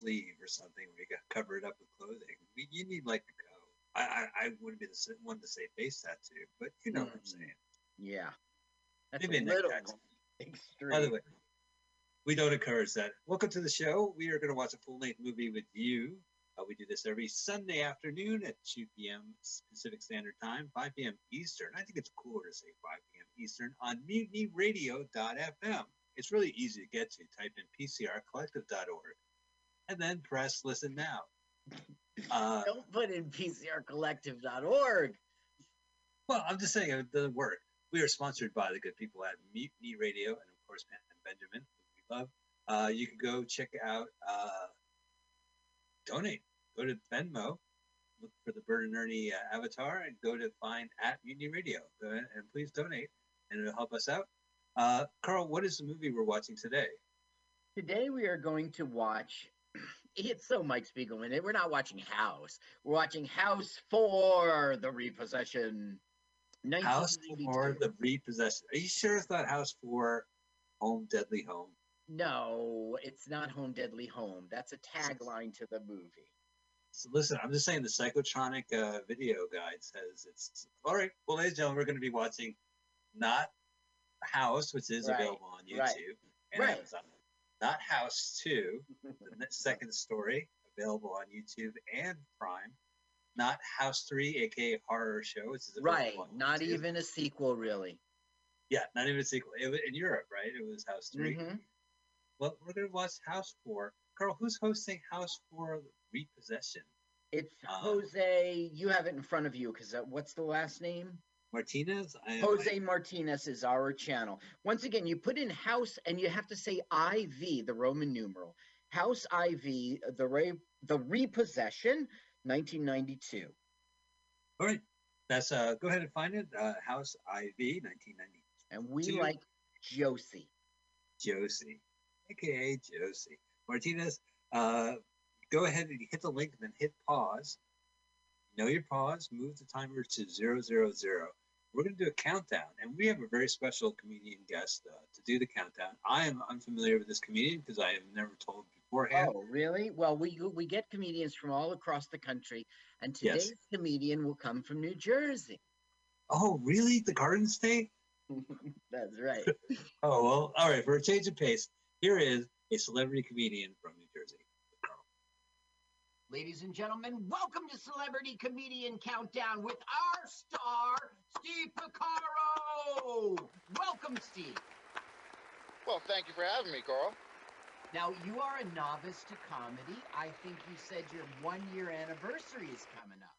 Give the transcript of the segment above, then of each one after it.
sleeve or something where you got to cover it up with clothing. We, you need like a go. I, I, I wouldn't be the one to say face tattoo, but you know what I'm Mm. saying. Yeah. That's Maybe a a little extreme. By the way, we don't encourage that. Welcome to the show. We are going to watch a full length movie with you. Uh, we do this every Sunday afternoon at 2 p.m. Pacific Standard Time, 5 p.m. Eastern. I think it's cooler to say 5 p.m. Eastern on mutinyradio.fm. It's really easy to get to. Type in pcrcollective.org and then press listen now. Uh, Don't put in PCRcollective.org. Well, I'm just saying it doesn't work. We are sponsored by the good people at Mutiny Radio and of course Pat and Benjamin, who we love. Uh, you can go check out uh, donate. Go to Venmo, look for the Bert and Ernie uh, avatar, and go to find at Mutiny Radio. Go ahead and please donate, and it'll help us out. Uh, Carl, what is the movie we're watching today? Today we are going to watch. It's so Mike Spiegelman. We're not watching House. We're watching House for the Repossession. House for the Repossession. Are you sure it's not House for Home Deadly Home? No, it's not Home Deadly Home. That's a tagline to the movie. So listen, I'm just saying the Psychotronic uh, video guide says it's all right. Well, ladies and gentlemen, we're going to be watching not House, which is Right, available on YouTube right, and right. Amazon. Not House Two, the second story available on YouTube and Prime. Not House Three, aka Horror Show, which is Right, not even a sequel, really. Yeah, not even a sequel. It was in Europe, right? It was House 3 Mhm. Well, we're going to watch House Four. Carl, who's hosting House Four Repossession? It's Uh, Jose. You have it in front of you because uh, what's the last name? Martinez. I, Jose Martinez is our channel. Once again, you put in house and you have to say IV, the Roman numeral. House IV, the re- the repossession, 1992. All right. That's uh go ahead and find it. Uh House IV 1990 And we Two. like Josie. Josie. AKA Josie. Martinez, uh go ahead and hit the link and then hit pause. Know your pause, move the timer to zero zero zero. We're gonna do a countdown, and we have a very special comedian guest uh, to do the countdown. I am unfamiliar with this comedian because I have never told beforehand. Oh, really? Well, we we get comedians from all across the country, and Yes. today's comedian will come from New Jersey. Oh, really? The Garden State? That's right. Oh well, all right. For a change of pace, here is a celebrity comedian from New Jersey. Ladies and gentlemen, welcome to Celebrity Comedian Countdown with our star, Steve Picaro. Welcome, Steve. Well, thank you for having me, Carl. Now, you are a novice to comedy. I think you said your one year anniversary is coming up.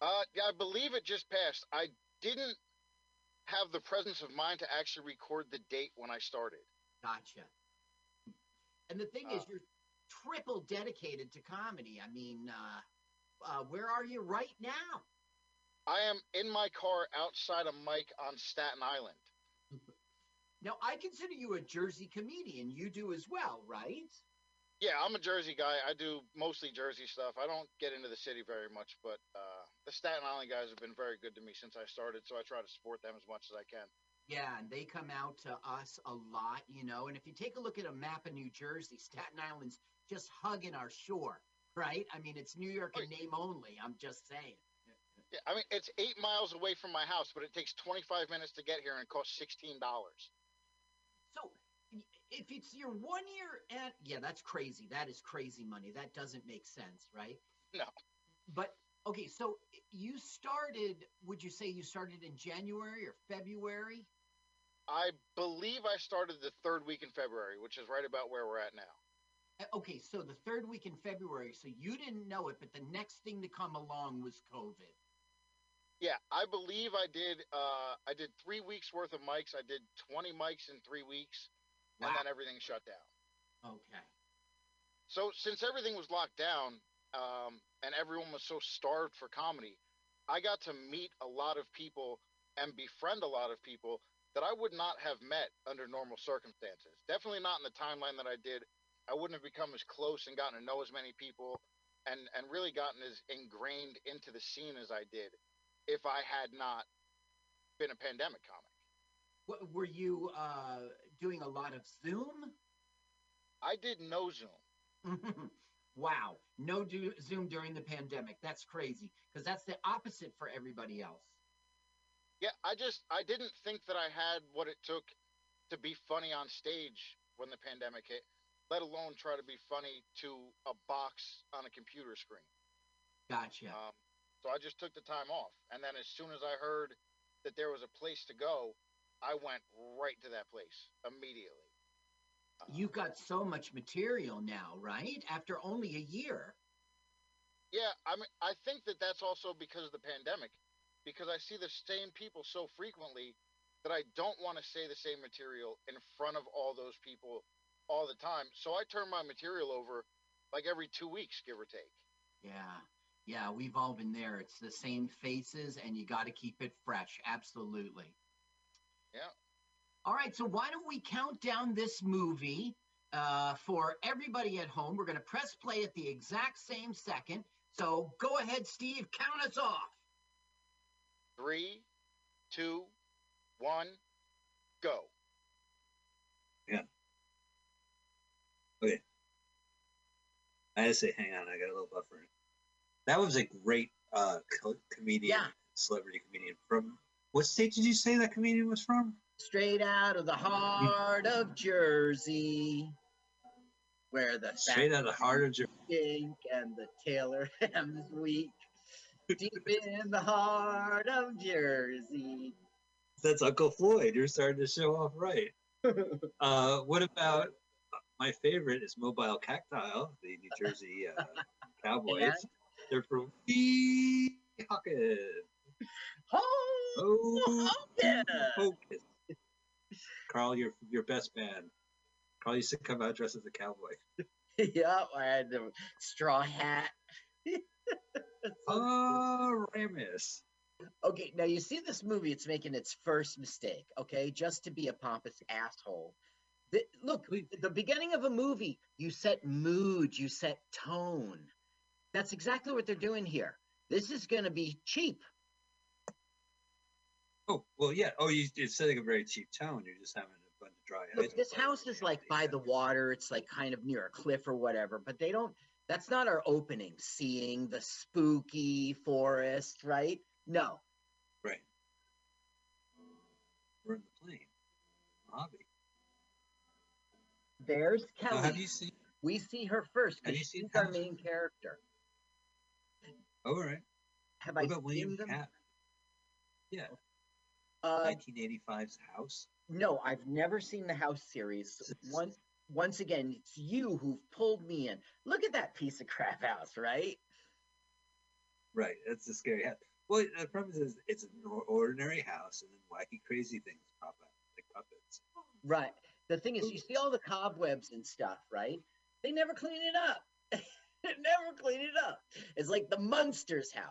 Uh, yeah, I believe it just passed. I didn't have the presence of mind to actually record the date when I started. Gotcha. And the thing is, Uh. you're triple dedicated to comedy. I mean, uh, uh, where are you right now? I am in my car outside of Mike on Staten Island. Now, I consider you a Jersey comedian. You do as well, right? Yeah, I'm a Jersey guy. I do mostly Jersey stuff. I don't get into the city very much, but uh, the Staten Island guys have been very good to me since I started, so I try to support them as much as I can. Yeah, and they come out to us a lot, you know. And if you take a look at a map of New Jersey, Staten Island's just hugging our shore, right? I mean, it's New York in name only. I'm just saying. Yeah, I mean, it's eight miles away from my house, but it takes 25 minutes to get here and it costs $16. So, if it's your one year, and yeah, that's crazy. That is crazy money. That doesn't make sense, right? No. But okay, so you started. Would you say you started in January or February? I believe I started the third week in February, which is right about where we're at now. Uh, Okay, so the third week in February. So you didn't know it, but the next thing to come along was COVID. Yeah, I believe I did. Uh, I did three weeks worth of mics. I did 20 mics in three weeks, and then everything shut down. Okay. So since everything was locked down, um, and everyone was so starved for comedy, I got to meet a lot of people and befriend a lot of people that I would not have met under normal circumstances. Definitely not in the timeline that I did. I wouldn't have become as close and gotten to know as many people and, and really gotten as ingrained into the scene as I did if I had not been a pandemic comic. What, were you uh, doing a lot of Zoom? I did no Zoom. wow. No do- Zoom during the pandemic. That's crazy because that's the opposite for everybody else. Yeah, I just I didn't think that I had what it took to be funny on stage when the pandemic hit, let alone try to be funny to a box on a computer screen. Gotcha. Um, so I just took the time off, and then as soon as I heard that there was a place to go, I went right to that place immediately. You've got so much material now, right? After only a year. Yeah, I mean, I think that that's also because of the pandemic, because I see the same people so frequently that I don't want to say the same material in front of all those people all the time. So I turn my material over like every two weeks, give or take. Yeah. Yeah, we've all been there. It's the same faces and you got to keep it fresh. Absolutely. Yeah. All right, so why don't we count down this movie uh, for everybody at home? We're going to press play at the exact same second. So go ahead, Steve, count us off. Three, two, one, go. Yeah. Okay. I had to say, hang on, I got a little buffer. That was a great uh, co- comedian, Yeah. celebrity comedian from what state did you say that comedian was from? Straight out of the heart of Jersey, where the Straight out of the heart of Jer- stink and the Taylor ham's weak. Deep in the heart of Jersey. That's Uncle Floyd. You're starting to show off right. Uh, what about my favorite is Mobile Cactile, the New Jersey uh, Cowboys. They're from Weehawken. Oh, Oh, yeah. focus. Carl, your your best man. Carl used to come out dressed as a cowboy. yep, I had the straw hat. Oh, Ramus. Okay, now you see this movie, it's making its first mistake, okay? Just to be a pompous asshole. The, look, the beginning of a movie, you set mood, you set tone. That's exactly what they're doing here. This is going to be cheap. Oh, well, yeah. Oh, you, you're setting a very cheap tone. You're just having a bunch of dry Look, this house is like by the water. It's like kind of near a cliff or whatever, but they don't, that's not our opening. Seeing the spooky forest, right? No. Right. We're in the plane. Hobby. There's Kelly. have you seen? we see her first because she's our main character. Oh, all right. Have What I about William seen them? Cat? Yeah, Uh, 1985's House. no, I've never seen the House series. Once, once again, it's you who've pulled me in. Look at that piece of crap house, right? Right. That's the scary house. Well, the premise is it's an ordinary house, and then wacky, crazy things pop out, like puppets. Right. The thing is, you see all the cobwebs and stuff, right? They never clean it up. Never clean it up. It's like the Munsters house.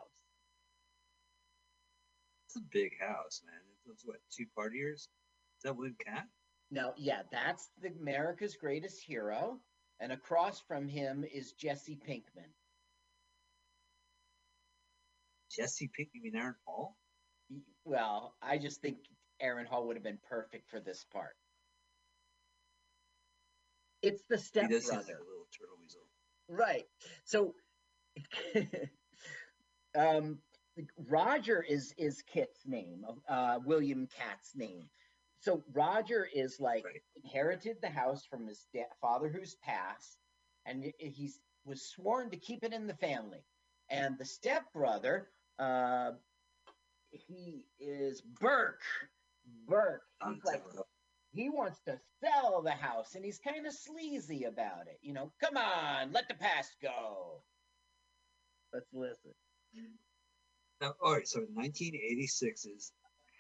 It's a big house, man. It's, what two partiers? Is that William Katt? No, yeah, that's the America's greatest hero, and across from him is Jesse Pinkman. Jesse Pinkman, You mean Aaron Hall? Well, I just think Aaron Hall would have been perfect for this part. It's the He does seem like stepbrother. a little turtle weasel. Right. So um Roger is is Katt's name, uh William Katt's name. So Roger is like Right. inherited the house from his da- father who's passed and he- he's was sworn to keep it in the family. And the stepbrother uh he is Burke. Burke. He's like. He wants to sell the house and he's kind of sleazy about it. You know, come on, let the past go. Let's listen. Now, all right, so 1986's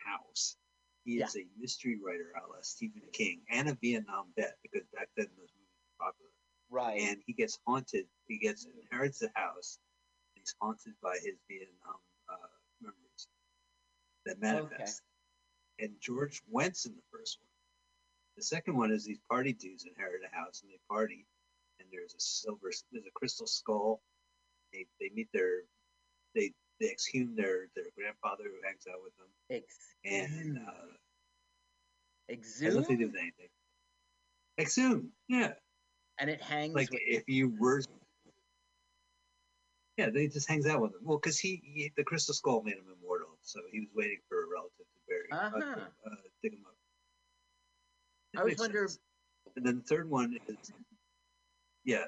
House. He is a mystery writer, a la Stephen King, and a Vietnam vet because back then those movies were popular. Right. And he gets haunted. He gets inherits the house. He's haunted by his Vietnam uh, memories that manifest. Okay. And George Wendt in the first one. The second one is these party dudes inherit a house and they party, and there's a silver, there's a crystal skull. They they meet their, they they exhume their their grandfather who hangs out with them, Ex- and uh, has exhume. nothing to do with anything. Exhume, yeah. and it hangs like if you were. Yeah, they just hangs out with him. Well, because he, he, the crystal skull made him immortal, so he was waiting for a relative to bury, uh, to, Uh-huh. uh, dig him up. I always makes wonder- sense. And then the third one is, yeah,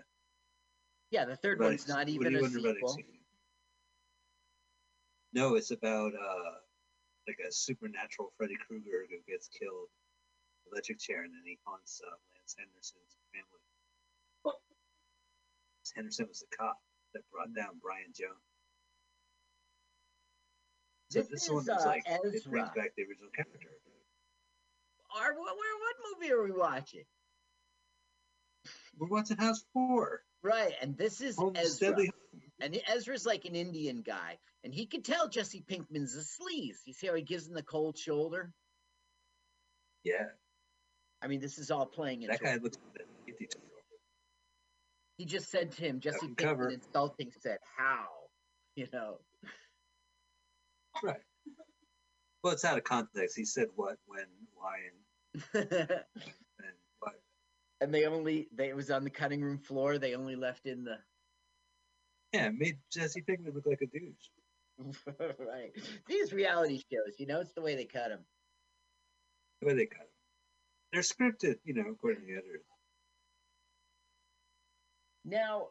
yeah the third about one's ex- not what do even you a wonder about sequel? No, it's about uh, like a supernatural Freddy Krueger who gets killed, electric chair, and then he haunts uh, Lance Henriksen's family. Henderson was the cop that brought down Brian Jones. So This this, is, one is uh, like it brings Ezra. back the original character. Are, where, what movie are we watching We're watching House Four. right and this is Holmes ezra Deadly. and ezra's like an indian guy and he can tell jesse pinkman's a sleaze you see how he gives him the cold shoulder Yeah, i mean this is all playing into that guy it. looks like a 52 year old. he just said to him jesse can cover. pinkman insulting said how you know Right. Well, it's out of context. He said what, when, why, and, and what. and they only they it was on the cutting room floor they only left in the Yeah, it made Jesse Pinkman look like a douche. right these reality shows you know it's the way they cut them The way they cut him. They're scripted, you know, according to the editors. Now,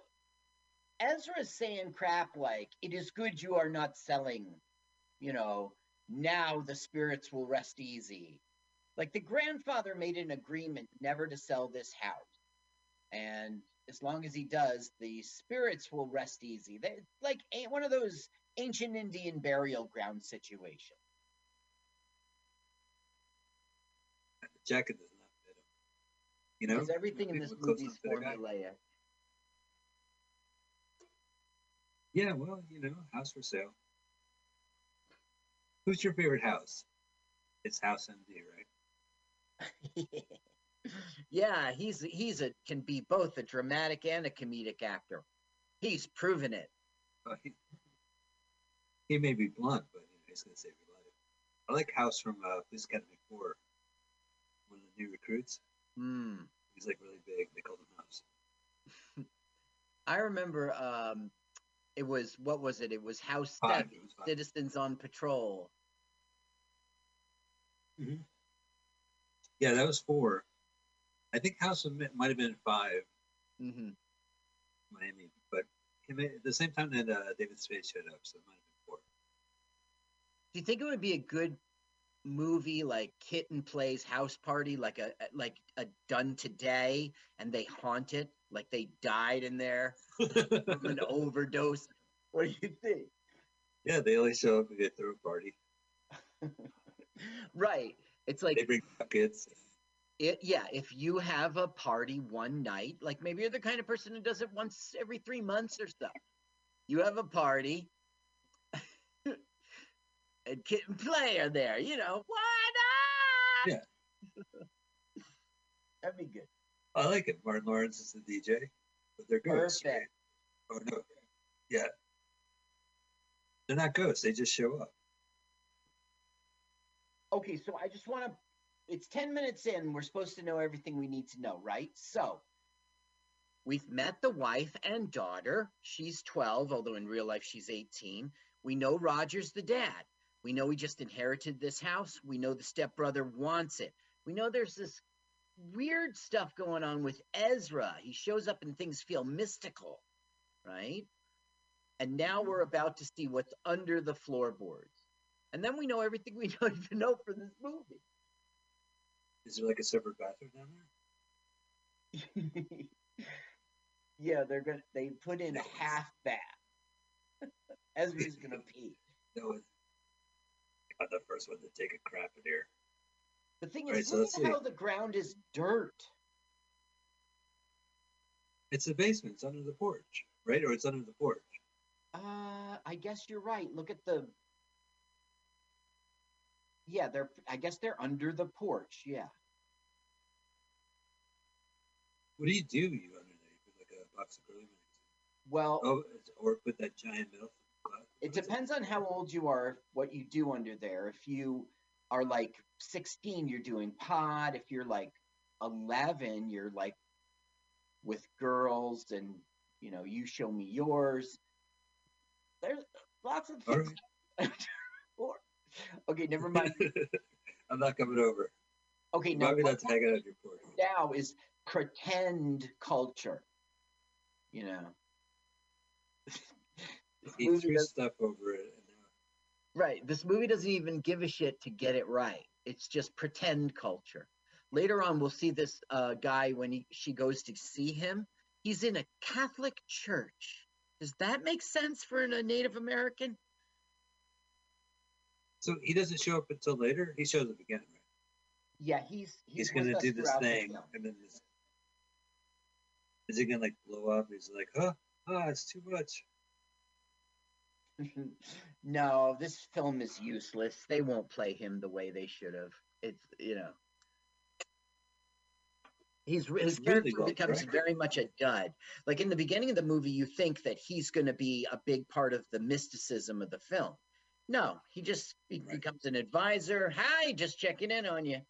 Ezra's saying crap like, it is good you are not selling, you know, now the spirits will rest easy. Like the grandfather made an agreement never to sell this house. And as long as he does, the spirits will rest easy. They, like one of those ancient Indian burial ground situations. The jacket does not fit him. You know? Because everything in this movie is don't fit a guy. formulaic. Yeah, well, you know, house for sale. Who's your favorite house? It's House MD, right? yeah, he's he's a can be both a dramatic and a comedic actor. He's proven it. Uh, he, he may be blunt, but you know, he's gonna save your life. I like House from uh, Police Academy 4. One of the new recruits. Hmm. He's like really big. They called him House. I remember um it was what was it? It was House Five, Seven, it was. Citizens on Patrol. Yeah, that was four. I think House of Mi- might have been five, hmm Miami, but at the same time that uh, David Spade showed up, so it might have been four. Do you think it would be a good movie like Kid 'n Play's House Party, like a a- like a done today, and they haunt it, like they died in there from an overdose? What do you think? yeah, they only show up and get through a party. Right. It's like they bring buckets. it yeah if you have a party one night like maybe you're the kind of person who does it once every three months or so you have a party and kid and play are there you know why not Yeah, that'd be good I like it. Martin Lawrence is the DJ, but they're ghosts. right? Oh no, yeah, they're not ghosts. They just show up. Okay so i just want to it's 10 minutes in we're supposed to know everything we need to know right? So we've met the wife and daughter she's 12 although in real life she's 18 we know roger's the dad. We know he just inherited this house. We know the stepbrother wants it. We know there's this weird stuff going on with ezra. He shows up and things feel mystical right? And now we're mm-hmm. about to see what's under the floorboards and then we know everything we need to know for this movie. Is there like a separate bathroom down there? yeah, they're gonna they put in a half bath. Ezra's gonna pee. No, not the first one to take a crap in here. The thing Right, is, so look at see. how the ground is dirt. It's the basement. It's under the porch, right? Or it's under the porch. Uh, I guess you're right. Look at the. Yeah, they're. I guess they're under the porch. Yeah. What do you do? You under there? You put like a box of curly. Well, Oh, or put that giant metal. it depends on how old you are, what you do under there. If you are like 16, you're doing pod. If you're like 11, you're like with girls and you know you show me yours. There's lots of things. Okay, never mind. I'm not coming over. Okay, now Maybe that's hanging on your porch. now is pretend culture. You know. He threw stuff over it. And Right. This movie doesn't even give a shit to get it right. It's just pretend culture. Later on, we'll see this uh, guy when he, she goes to see him. He's in a Catholic church. Does that make sense for a Native American? So he doesn't show up until later. He shows up again, right? Yeah, he's He's with gonna do this thing, and then this, is he gonna like blow up? He's like, huh? Ah, it's too much. no, this film is useless. They won't play him the way they should have. It's you know. He's his really character well becomes directed. very much a dud. Like in the beginning of the movie, you think that he's going to be a big part of the mysticism of the film. No, he just he Right. becomes an advisor. Hi, just checking in on you.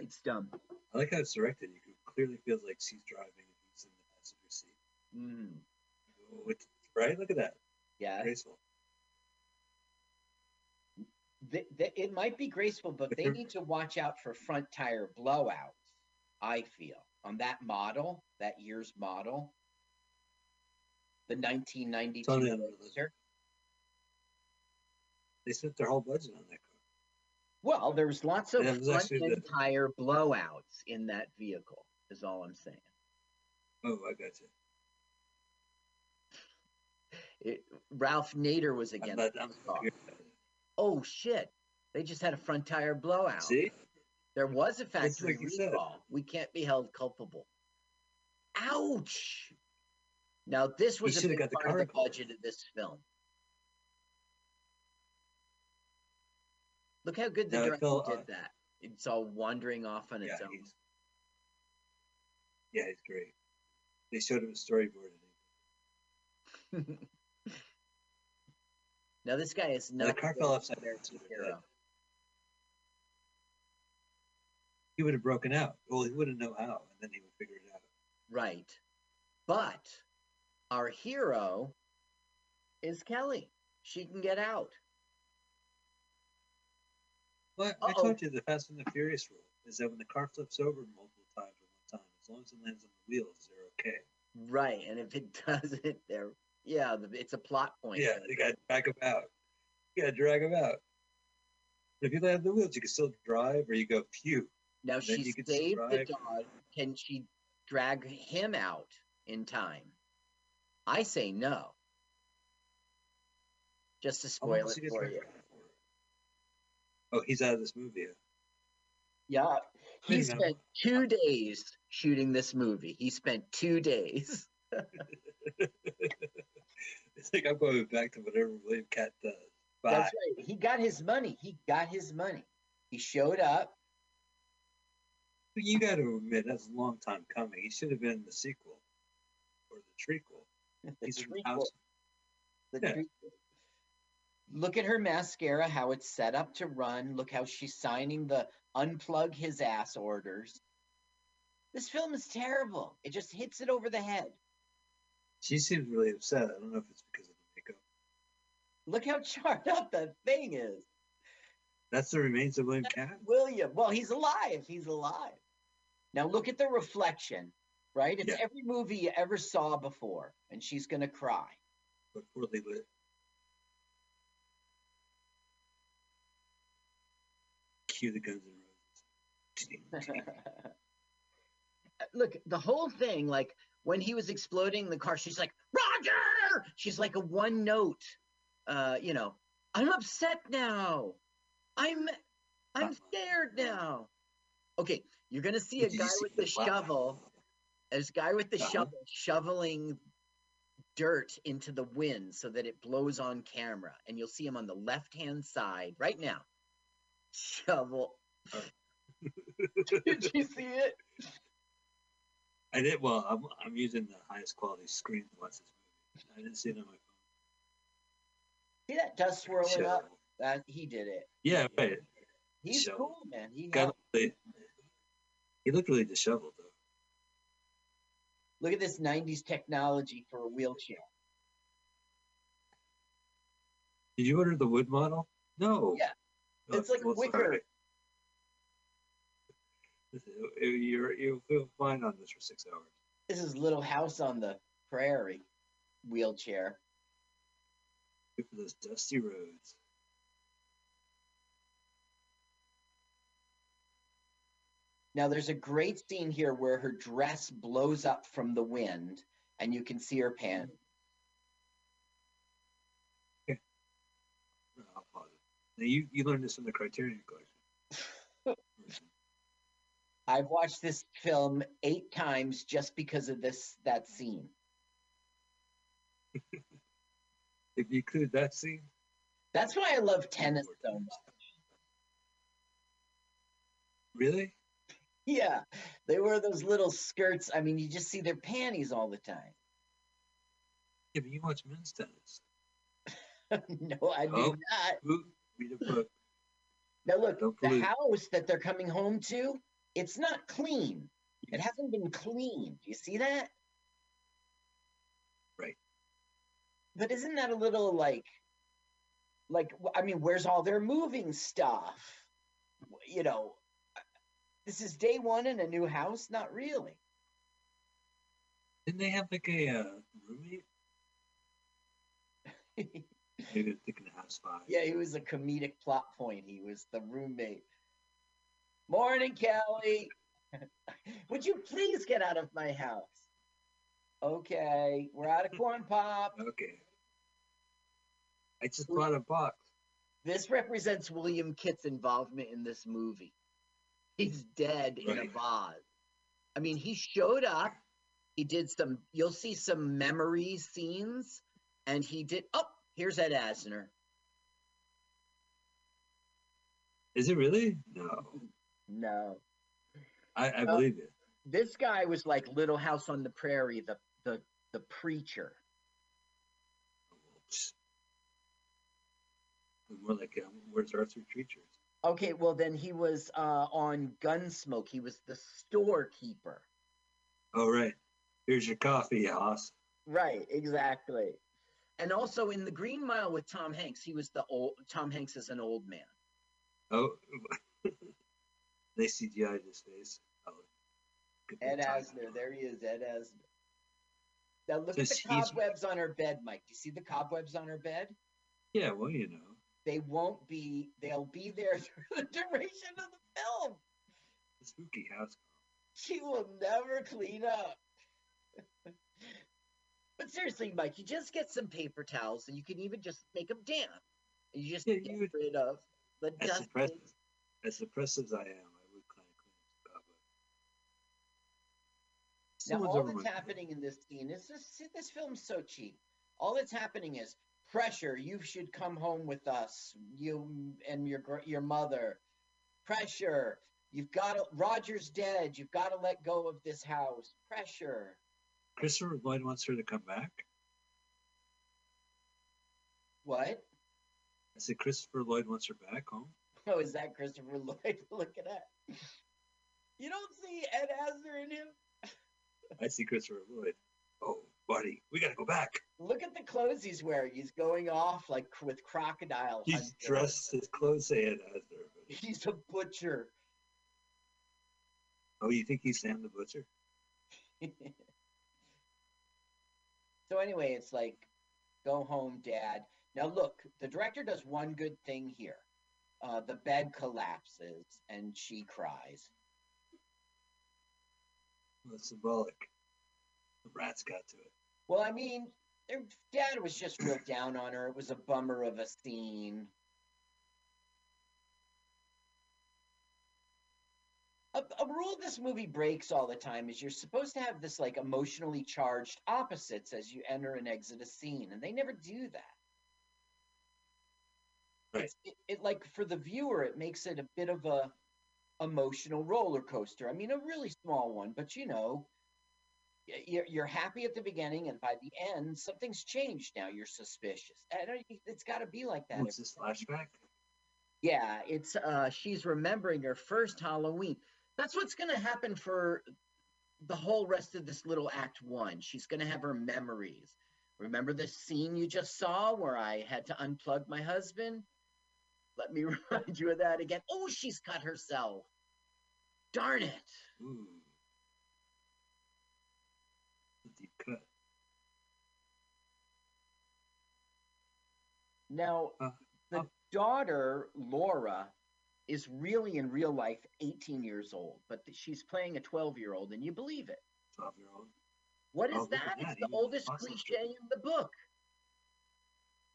It's dumb. I like how it's directed. You can clearly feels like she's driving and he's in the passenger seat. Mm, With, right? Look at that. yeah, Graceful. th- th- it might be graceful, but But they need to watch out for front tire blowouts. I feel on that model, that year's model, the 1992 Totally unrealistic. They spent their whole budget on that car. Well, there's lots of front actually end the- tire blowouts in that vehicle. Is all I'm saying. Oh, I got you. It, Ralph Nader was against not, this car. Oh shit! They just had a front tire blowout. See? There was a factory like recall. We can't be held culpable. Ouch! Now this was a big got the part of the budget of this film. Look how good the director fell did on- that. It's all wandering off on Yeah, its he's, yeah, it's great. They showed him a storyboard. Now this guy is not. the car fell upside down, hero. he would have broken out. Well, he wouldn't know how, and then he would figure it out. Right. But our hero is Kelly. She can get out. Well, I Uh-oh. told you the Fast and the Furious rule is that when the car flips over multiple times at one time, as long as it lands on the wheels, they're okay. Right. And if it doesn't, they're yeah, it's a plot point. Yeah, you got to drag them out. You got to drag them out. If you land on the wheels, you can still drive, or you go pew. Now she you can still saved the dog. Can she drag him out in time? I say no. Just to spoil it for you. Oh, he's out of this movie. Yeah. He spent two days shooting this movie. He spent two days. it's like I'm going back to whatever William Katt does. Bye. That's right. He got his money. He got his money. He showed up. You got to admit that's a long time coming. He should have been in the sequel or the trequel. Treacle- the Yeah. treacle. Look at her mascara, how it's set up to run. Look how she's signing the unplug his ass orders. This film is terrible. It just hits it over the head. She seems really upset. I don't know if it's because of the makeup. Look how charred up that thing is. That's the remains of William Katt. William, well, he's alive. He's alive. Now look at the reflection, right? It's Yeah. every movie you ever saw before, and she's gonna cry. but poorly lit. Cue the Guns N' Roses. Look, the whole thing, like when he was exploding the car, she's like, Roger! She's like a one note. Uh, you know, I'm upset now. I'm I'm Uh-uh. scared now. Okay, you're gonna see a Did guy see with the wow. shovel. This guy with the Uh-huh. shovel shoveling dirt into the wind so that it blows on camera. And you'll see him on the left hand side right now. Shovel. Did you see it? I did well. I'm, I'm using the highest quality screen to watch this movie. I didn't see it on my phone. See that dust swirling up? That he did it. yeah, right. He's Shovel. cool, man. He Got He looked really disheveled though. Look at this 90s technology for a wheelchair. Did you order the wood model? No. Yeah, Oh, it's like well, wicker. You're, you'll feel fine on this for six hours. This is Little House on the Prairie wheelchair. For those dusty roads. Now, there's a great scene here where her dress blows up from the wind and you can see her pants. No, I'll pause it. Now you, you learned this from the Criterion Collection. I've watched this film eight times just because of this that scene. if you include that scene, That's why I love tennis so much. really? Yeah, they wear those little skirts. I mean, you just see their panties all the time. Yeah, but you watch men's tennis. no, I do Oh. not. Read a book. Now look, Don't the pollute. house that they're coming home to, it's not clean. It hasn't been cleaned. You see that? Right. But isn't that a little like, like I mean, where's all their moving stuff? You know, this is day one in a new house. Not really. Didn't they have like a uh, roommate? Maybe I'm thinking of House Five. yeah, he was a comedic plot point. He was the roommate. Morning, Kelly. Would you please get out of my house? Okay, we're out of corn pop. Okay. I just bought a box. This represents William Katt's involvement in this movie. He's dead in a Right. vase. I mean, he showed up. He did some. You'll see some memory scenes, and he did. Oh, here's Ed Asner. Is it really? No. No, I, I believe it. this guy was like Little House on the Prairie, the the the preacher. More like um, where's Arthur Treacher's? Okay, well then he was uh, on Gunsmoke. He was the storekeeper. Oh right. Here's your coffee, Hoss. Right, exactly. And also in The Green Mile with Tom Hanks, he was the old Tom Hanks is an old man. Oh, they CGI'd his face. Oh, Ed. Asner, there he is, Ed Asner. Now look at the cobwebs on her bed, Mike. Do you see the cobwebs on her bed? Yeah, well, you know, They won't be. They'll be there through the duration of the film. the spooky house. She will never clean up. but seriously, Mike, you just get some paper towels, and you can even just make them damp. You just Yeah, get you would- rid of the As dust. suppressive, as suppressive as I am, I would kind of clean cobweb. Now, Someone's all that's happening in this scene is this, this film's so cheap. All that's happening is pressure. You should come home with us. You and your your mother. Pressure. You've got to. Roger's dead. You've got to let go of this house. Pressure. Christopher Lloyd wants her to come back. What? I said Christopher Lloyd wants her back home. Oh, is that Christopher Lloyd? Look at that. You don't see Ed Asner in him. I see Christopher Lloyd. Oh, buddy, we gotta go back. Look at the clothes he's wearing. He's going off like with crocodile. He's hunter. dressed his clothes as there. He's a butcher. Oh, you think he's Sam the Butcher? so anyway, it's like, go home, Dad. Now look, the director does one good thing here. Uh, the bed collapses and she cries. Well, it's symbolic. The rats got to it. Well, I mean, their dad was just real down on her. It was a bummer of a scene. A, a rule this movie breaks all the time is you're supposed to have this like emotionally charged opposites as you enter and exit a scene, and they never do that. Right. It's, it, it like for the viewer, it makes it a bit of a emotional roller coaster. I mean, a really small one, but you know, you're, you're happy at the beginning, and by the end, something's changed. Now you're suspicious. It's got to be like that. What's this flashback? Yeah, it's uh she's remembering her first Halloween. That's what's going to happen for the whole rest of this little act one. She's going to have her memories. Remember the scene you just saw where I had to unplug my husband? Let me remind you of that again. Oh, she's cut herself. Darn it. Ooh. A deep cut. Now, Uh, the uh- daughter, Laura, is really in real life 18 years old, but she's playing a 12 year old, and you believe it. 12 year old. What is Oh, that? It's the oldest cliche dripping. in the book.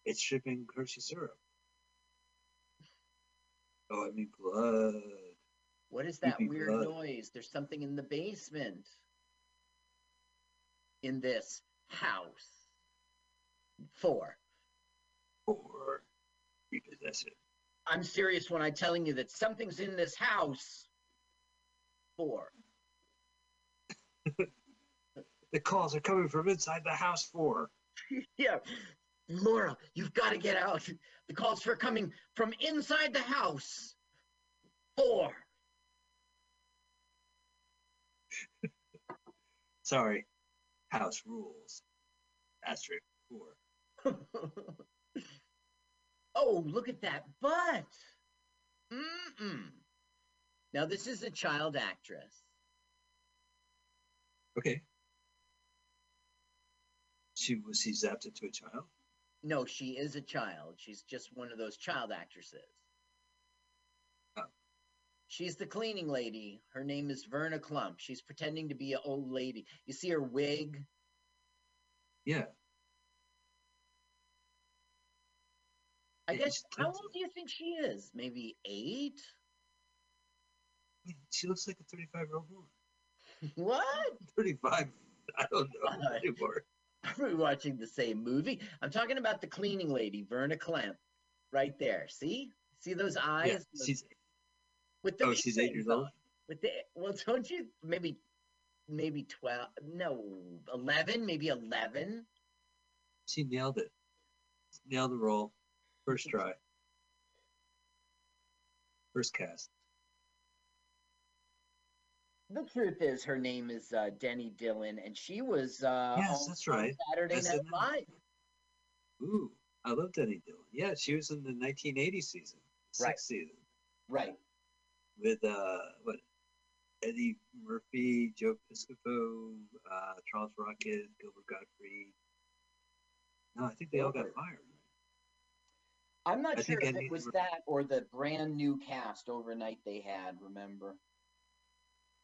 It's shipping Hershey syrup. Oh, I mean blood. What is that weird blood. noise? There's something in the basement. In this house. Four. Or repossession. I'm serious when I'm telling you that something's in this house. Four. The calls are coming from inside the house for. yeah. Laura, you've got to get out. The calls are coming from inside the house. Four. Sorry. House rules. Asterisk four. Oh, look at that butt. Mm-mm. Now, this is a child actress. Okay. She was he zapped into a child? No, she is a child. She's just one of those child actresses. Oh. She's the cleaning lady. Her name is Verna Klump. She's pretending to be an old lady. You see her wig? Yeah. I guess. How old do you think she is? Maybe eight? She looks like a 35 year old woman. What? 35. I don't know anymore. Are we watching the same movie? I'm talking about the cleaning lady, Verna Klump, right there. See? See those eyes? Yeah, Those- she's with the oh, she's eight years old. With the well, don't you maybe maybe twelve? No, eleven, maybe eleven. She nailed it. Nailed the role. First try. First cast. The truth is, her name is uh, Denny Dillon, and she was uh, Yes, that's right. Saturday Night Live. Ooh, I love Denny Dillon. Yeah, she was in the 1980 season, sixth Right. season, Right. with uh, what Eddie Murphy, Joe Piscopo, uh, Charles Rocket, Gilbert Gottfried. No, I think they all got fired. I'm not I sure if it was Murphy- that or the brand new cast overnight they had. Remember?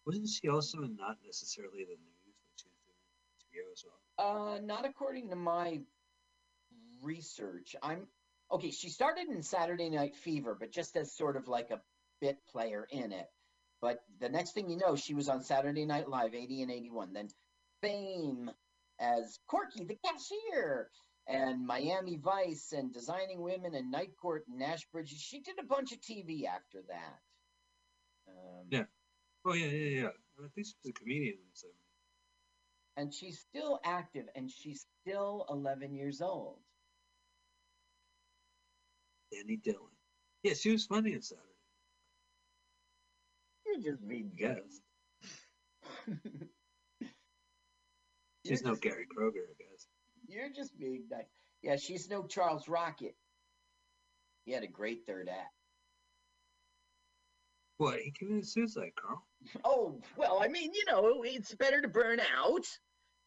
Wasn't she also not necessarily the news was doing HBO as well? Uh, not according to my research. I'm okay. She started in Saturday Night Fever, but just as sort of like a bit player in it. But the next thing you know, she was on Saturday Night Live, 80 and 81. Then Fame as Corky the cashier, and Miami Vice, and Designing Women, and Night Court, and Nash Bridges. She did a bunch of TV after that. Um, Yeah. Oh yeah, yeah, yeah. I think she was a comedian. So And she's still active, and she's still 11 years old. Denny Dillon. Yeah, she was funny on Saturday. You're just being Yes. You're She's no Gary Kroeger, I guess. You're just being nice. Yeah, she's no Charles Rocket. He had a great third act. What? He committed suicide, Carl. Oh, well, I mean, you know, it's better to burn out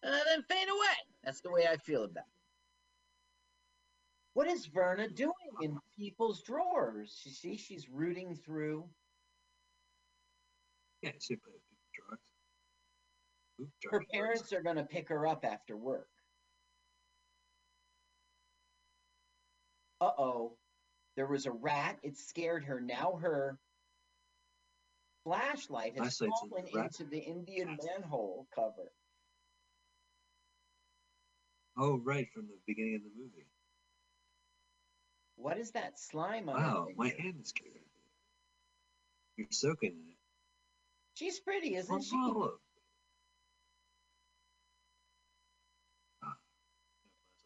uh, than fade away. That's the way I feel about it. What is Verna doing in people's drawers? You see, she's rooting through. Yeah, she put drugs. Her parents are going to pick her up after work. Uh oh. There was a rat. It scared her. Now her flashlight has Flashlight's fallen the into the Indian manhole cover. Oh, right, from the beginning of the movie. What is that slime on Wow, my hand is getting. You're soaking in it. She's pretty, isn't she?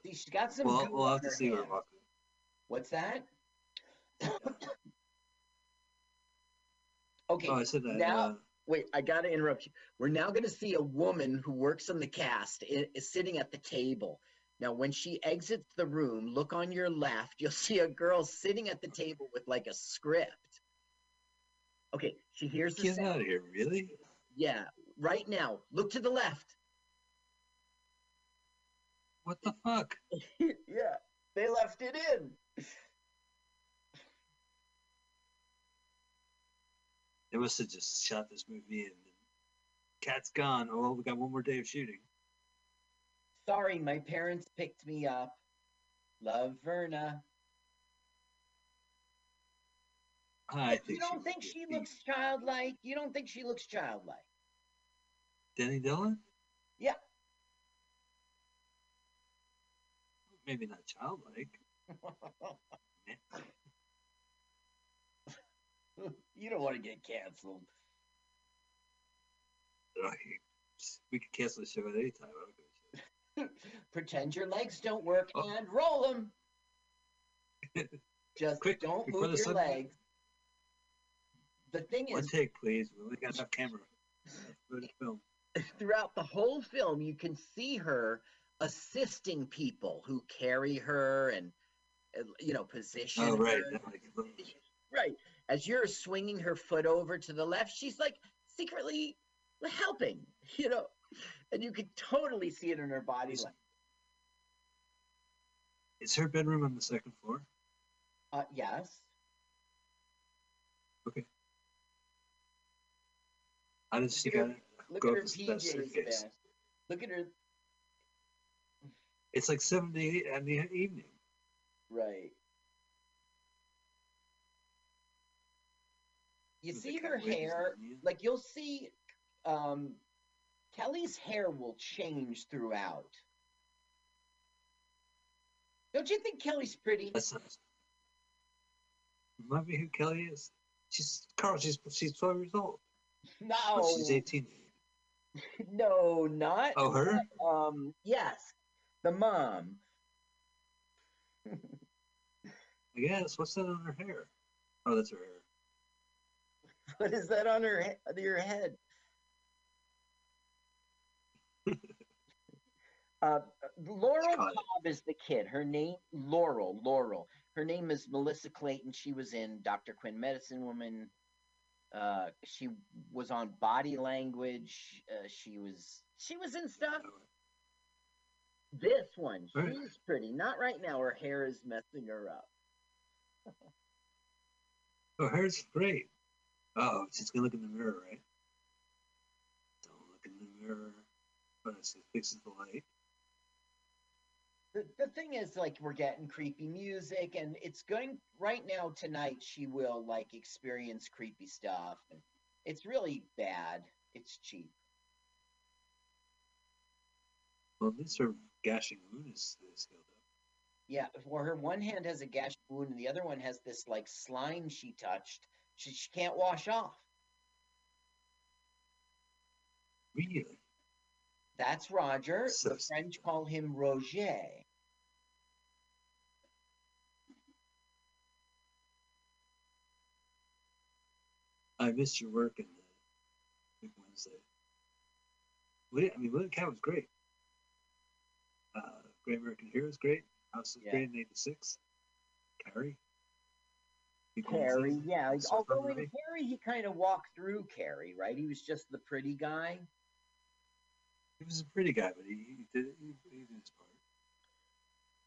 See, she's got some. Well, we'll have to see her hand. What's that? okay. Oh, I said that. now- uh, Wait, I gotta interrupt you. We're now gonna see a woman who works on the cast i- is sitting at the table. Now, when she exits the room, look on your left. You'll see a girl sitting at the table with like a script. Okay, she hears the Get sound. out of here, really? Yeah, right now. Look to the left. What the fuck? yeah, they left it in. They must have just shot this movie and Katt's gone. Oh, we got one more day of shooting. Sorry, my parents picked me up. Love Verna. I you don't think she looks childlike? You don't think she looks childlike? Denny Dillon? Yeah. Maybe not childlike. you don't want to get canceled. Oh, we could cancel the show at any time. I don't give a shit. Pretend your legs don't work Oh. and roll them. Just Quick, don't move your sun- legs. The thing is, One take, please. We got enough camera film. throughout the whole film, you can see her assisting people who carry her and, you know, position Oh, right. her. not like a little- Right. As you're swinging her foot over to the left, she's like secretly helping, you know, and you can totally see it in her body. Is- Like, Is her bedroom on the second floor? uh, yes. How does she Look at got? Look at her PJs. Look at her. It's like seven to eight in the evening. Right. You see her hair, like you'll see um Kelly's hair will change throughout. Don't you think Kelly's pretty? That's. Remind me who Kelly is. She's Carl. She's she's twelve years old. No, Oh, she's eighteen. no, not. Oh, her. Um, yes, the mom. I guess. What's that on her hair? Oh, that's her hair. What is that on her he- your head? uh, Laurel. Cobb is the kid. Her name Laurel. Laurel. Her name is Melissa Clayton. She was in Dr. Quinn, Medicine Woman. Uh, she was on Body Language. Uh, she was she was in stuff. This one, she's pretty. Not right now. Her hair is messing her up. Oh, her hair's great. Oh, she's gonna look in the mirror, right? Don't look in the mirror. But she fixes the light. the, the thing is like we're getting creepy music and it's going right now tonight she will like experience creepy stuff and it's really bad it's cheap Well, at least her gashing wound is, is healed. Yeah well her one hand has a gash wound and the other one has this like slime she touched she, she can't wash off Really? that's roger So the french call him roger I missed your work in the Big Wednesday. William, I mean, William Katt was great. Uh, Great American Hero is great. House is Yeah. great in '86. Carrie. Carrie, yeah. Although in. Carrie, he kind of walked through Carrie, right? He was just the pretty guy. He was a pretty guy, but he, he did he, he did his part.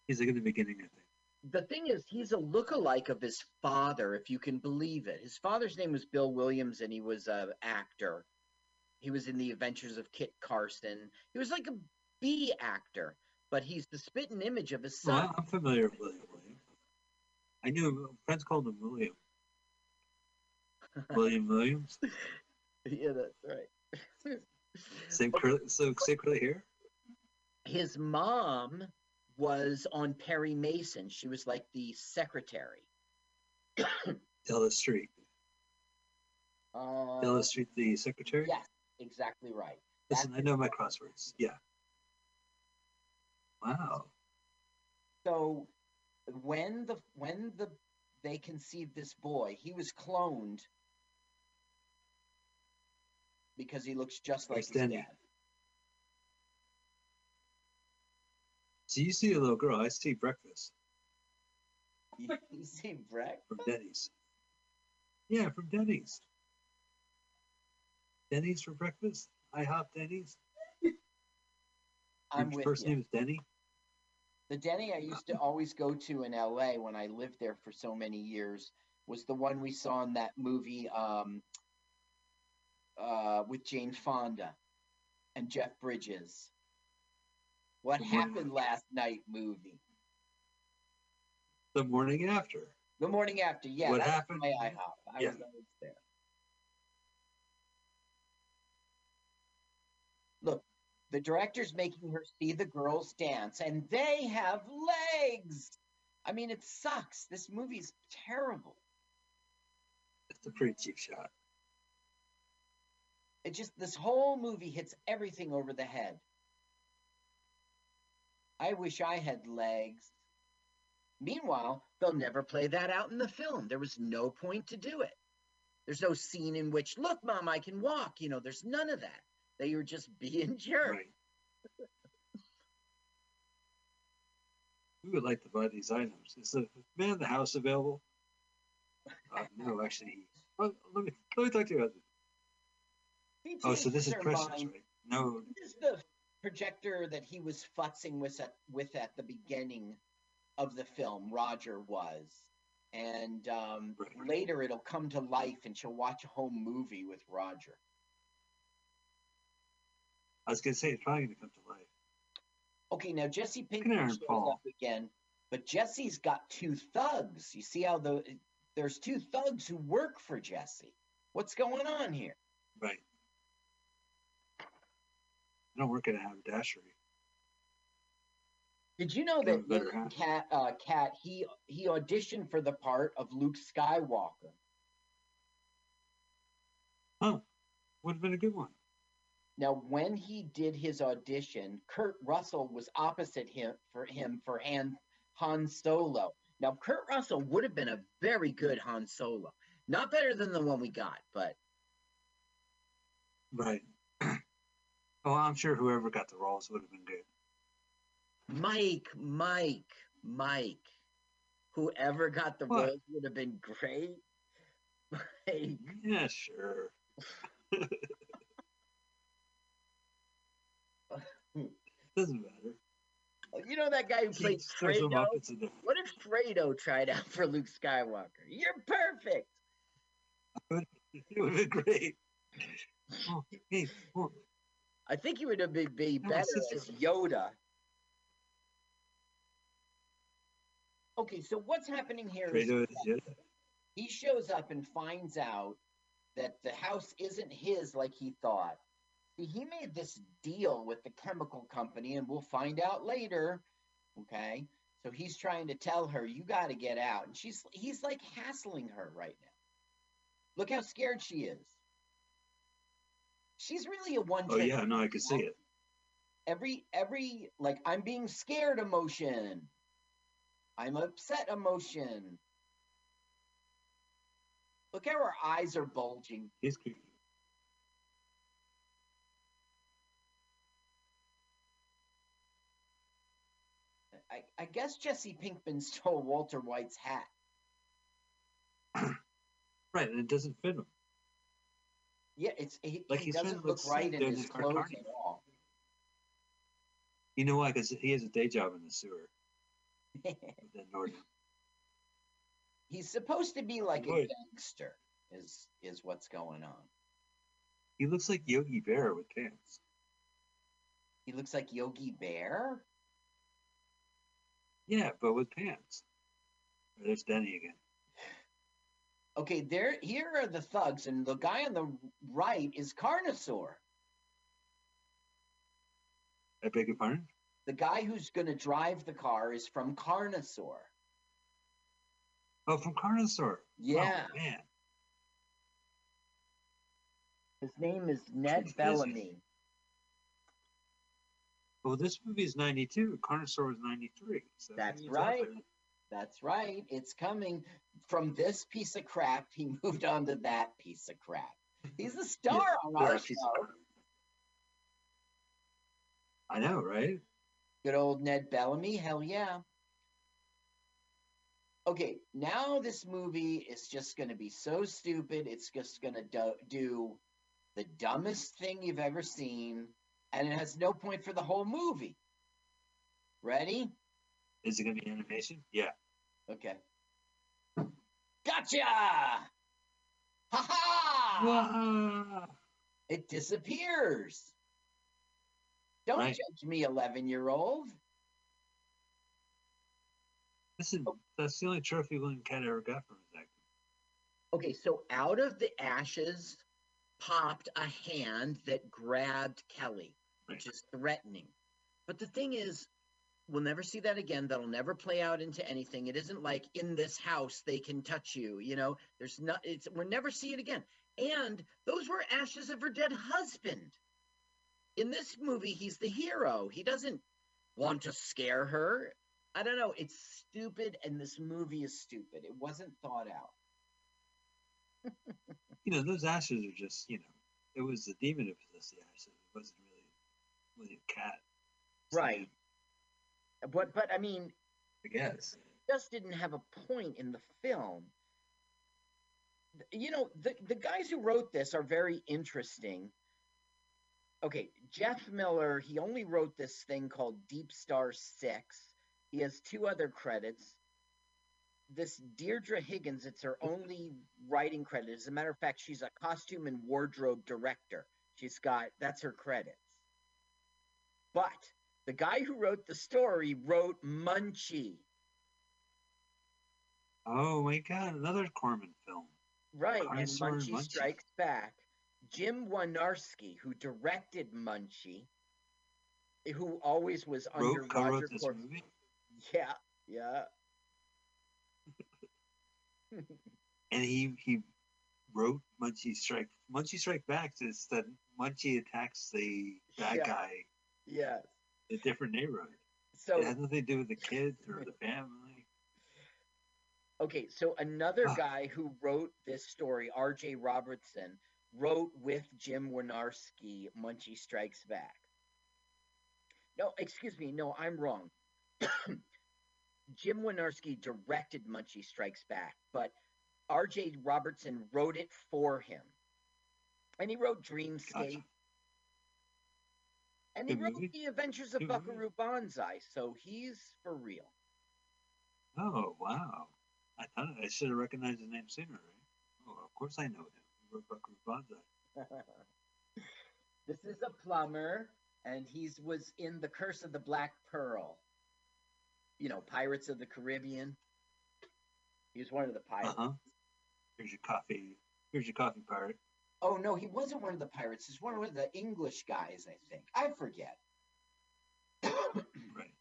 He's like in the beginning, I think. the thing is, he's a look-alike of his father, if you can believe it. His father's name was Bill Williams, and he was an actor. He was in the Adventures of Kit Carson. He was like a B actor, but he's the spitting image of his son. I- I'm familiar with William. William. I knew him. Friends called him William. William Williams. yeah, that's right. Same curly, so same curly hair. His mom was on Perry Mason. She was like the secretary. Della Street. Uh, Della Street, the secretary. yes, exactly right. Listen, that's I know my crosswords. Yeah. Wow. So when the when the they conceived this boy, he was cloned. because he looks just like Where's his Denny? dad. So you see a little girl. I see breakfast You, you see breakfast? from Denny's. Yeah, from Denny's. Denny's for breakfast. IHOP Denny's. I'm Your first you. name is Denny. The Denny I used to always go to in LA when I lived there for so many years was the one we saw in that movie um, uh, with Jane Fonda and Jeff Bridges. What The morning happened last night movie? The morning after. The morning after, yeah. What happened? My IHOP. I Yeah. was always there. Look, the director's making her see the girls dance, and they have legs. I mean, it sucks. This movie's terrible. It's a pretty cheap shot. It just this whole movie hits everything over the head. I wish I had legs. Meanwhile, they'll never play that out in the film. There was no point to do it. There's no scene in which, look, mom, I can walk. You know, there's none of that. They were just being jerks. Right. We would like to buy these items. Is the man in the house available? Uh, no, actually, he. Oh, let me let me talk to your husband. He Oh, so this is her Precious, right? No, This is the projector that he was futzing with at, with at the beginning of the film. Roger was, and um, Right. later it'll come to life, and she'll watch a home movie with Roger. I was gonna say it's probably gonna come to life. Okay, now Jesse Pinkman shows Paul. up again, but Jesse's got two thugs. You see how the there's two thugs who work for Jesse. What's going on here? Right. I don't work at a haberdashery. Did you know that better Katt uh, Katt he he auditioned for the part of Luke Skywalker? Oh, would have been a good one. Now, when he did his audition, Kurt Russell was opposite him for him for Han, Han Solo. Now, Kurt Russell would have been a very good Han Solo. Not better than the one we got, but Right. oh, I'm sure whoever got the roles would have been good. Mike, Mike, Mike, whoever got the What? roles would have been great. Mike, Yeah, sure. Doesn't matter. you know that guy who played just throws them Fredo? up, it's a different- What if Fredo tried out for Luke Skywalker? You're perfect. It would been great. Oh, hey, oh, I think he would have been be better as Yoda. Okay, so what's happening here Fredo is Yoda. he shows up and finds out that the house isn't his like he thought. He made this deal with the chemical company, and we'll find out later. Okay, so he's trying to tell her, "You got to get out," and she's he's like hassling her right now. Look how scared she is. She's really a one. Oh yeah, no, I could see it. every every like i'm being scared emotion i'm upset emotion look how her eyes are bulging He's i, I guess jesse pinkman stole walter white's hat Right, and it doesn't fit him. yeah it's he, Like he doesn't look right in his clothes at all You know why? Because he has a day job in the sewer. Norton. he's supposed to be like a gangster is is what's going on He looks like Yogi Bear with pants. he looks like yogi bear Yeah, but with pants. There's Denny again. okay there here are the thugs and the guy on the right is carnosaur I beg your pardon? the guy who's going to drive the car is from Carnosaur. Oh, from Carnosaur. Oh, yeah, Oh, man. his name is Ned. Bellamy. Well, this movie is 92. Carnosaur was 93. So That's right. That's right. It's coming from this piece of crap. He moved on to that piece of crap. He's a star on our Yeah, show. I know, right? Good old Ned Bellamy, hell yeah. Okay, now this movie is just going to be so stupid. It's just going to do, do the dumbest thing you've ever seen, and it has no point for the whole movie. Ready? Is it gonna be animation? Yeah. Okay. Gotcha! Ha ha! It disappears. Don't Right. judge me, 11 year old. Listen, that's the only trophy William Katt ever got from his acting. Okay, so out of the ashes popped a hand that grabbed Kelly, which is threatening. But the thing is, we'll never see that again. That'll never play out into anything. It isn't like in this house they can touch you. You know, there's not. It's we'll never see it again. And those were ashes of her dead husband. In this movie, he's the hero. He doesn't want to scare her. I don't know. It's stupid, and this movie is stupid. It wasn't thought out. You know, those ashes are just, you know, it was the demon who possessed the ashes. It wasn't William Katt. Right. But but I mean, I guess. just didn't have a point in the film. You know, the the guys who wrote this are very interesting. Okay, Jeff Miller, he only wrote this thing called Deep Star 6. He has two other credits. This Deirdre Higgins, it's her only writing credit. As a matter of fact, she's a costume and wardrobe director. She's got that's her credits. But the guy who wrote the story wrote Munchie. Oh my God, another Corman film. Right, and Munchie, Munchie. Strikes Back. Jim Wynorski, who directed Munchie, who always was under Wrote, Roger this Corman. movie. Yeah, yeah. and he he wrote Munchie Strike. Munchie Strike Back is that Munchie attacks the bad Yeah. guy Yes. a different neighborhood. So it has nothing to do with the kids or the family. okay, so another guy who wrote this story, R.J. Robertson, wrote with Jim Wynorski, Munchie Strikes Back. No, excuse me, no, I'm wrong. Jim Wynorski directed Munchie Strikes Back, but R.J. Robertson wrote it for him, and he wrote Dreamscape, Gotcha. And he wrote. The Adventures of. Buckaroo Banzai, so he's for real. Oh wow! I thought I should have recognized his name sooner. Right? Oh, of course I know him. He wrote Buckaroo Banzai. this is a plumber, and he was in The Curse of the Black Pearl. You know, Pirates of the Caribbean. He was one of the Uh pirates. huh. Here's your coffee. Here's your coffee pirate. Oh no, he wasn't one of the pirates. He's one of the English guys, I think. I forget. Right.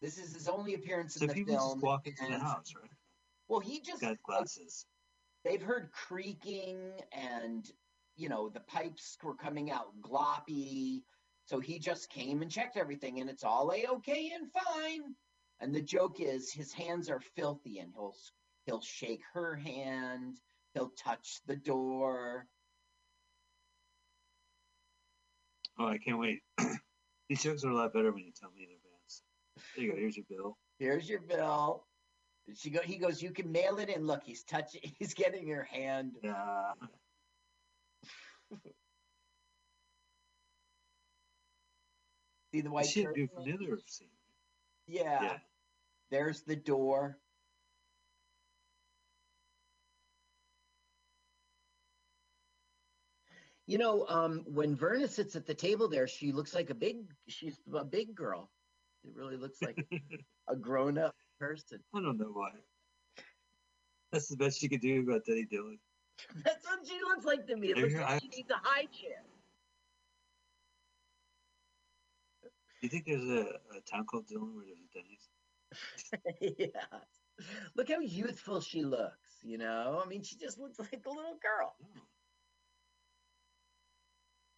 this is his only appearance So in the film. people film. just walk into the house, right? Well, he just Got glasses. they've heard creaking and you know the pipes were coming out gloppy so he just came and checked everything and it's all a-okay and fine and the joke is his hands are filthy and he'll he'll shake her hand he'll touch the door Oh, I can't wait. These jokes are a lot better when you tell me in advance. There you go. Here's your bill. here's your bill she go he goes you can mail it in look he's touching he's getting her hand Yeah. see the white curtain? dude, from the other scene. yeah Yeah. there's the door You know, um, when Verna sits at the table there, she looks like a big. She's a big girl. It really looks like a grown-up person. I don't know why. That's the best she could do about Teddy Dillon. That's what she looks like to me. It looks like she needs a high chair. Do you think there's a, a town called Dillon where there's a Denny's? yeah. Look how youthful she looks. You know, I mean, she just looks like a little girl. No.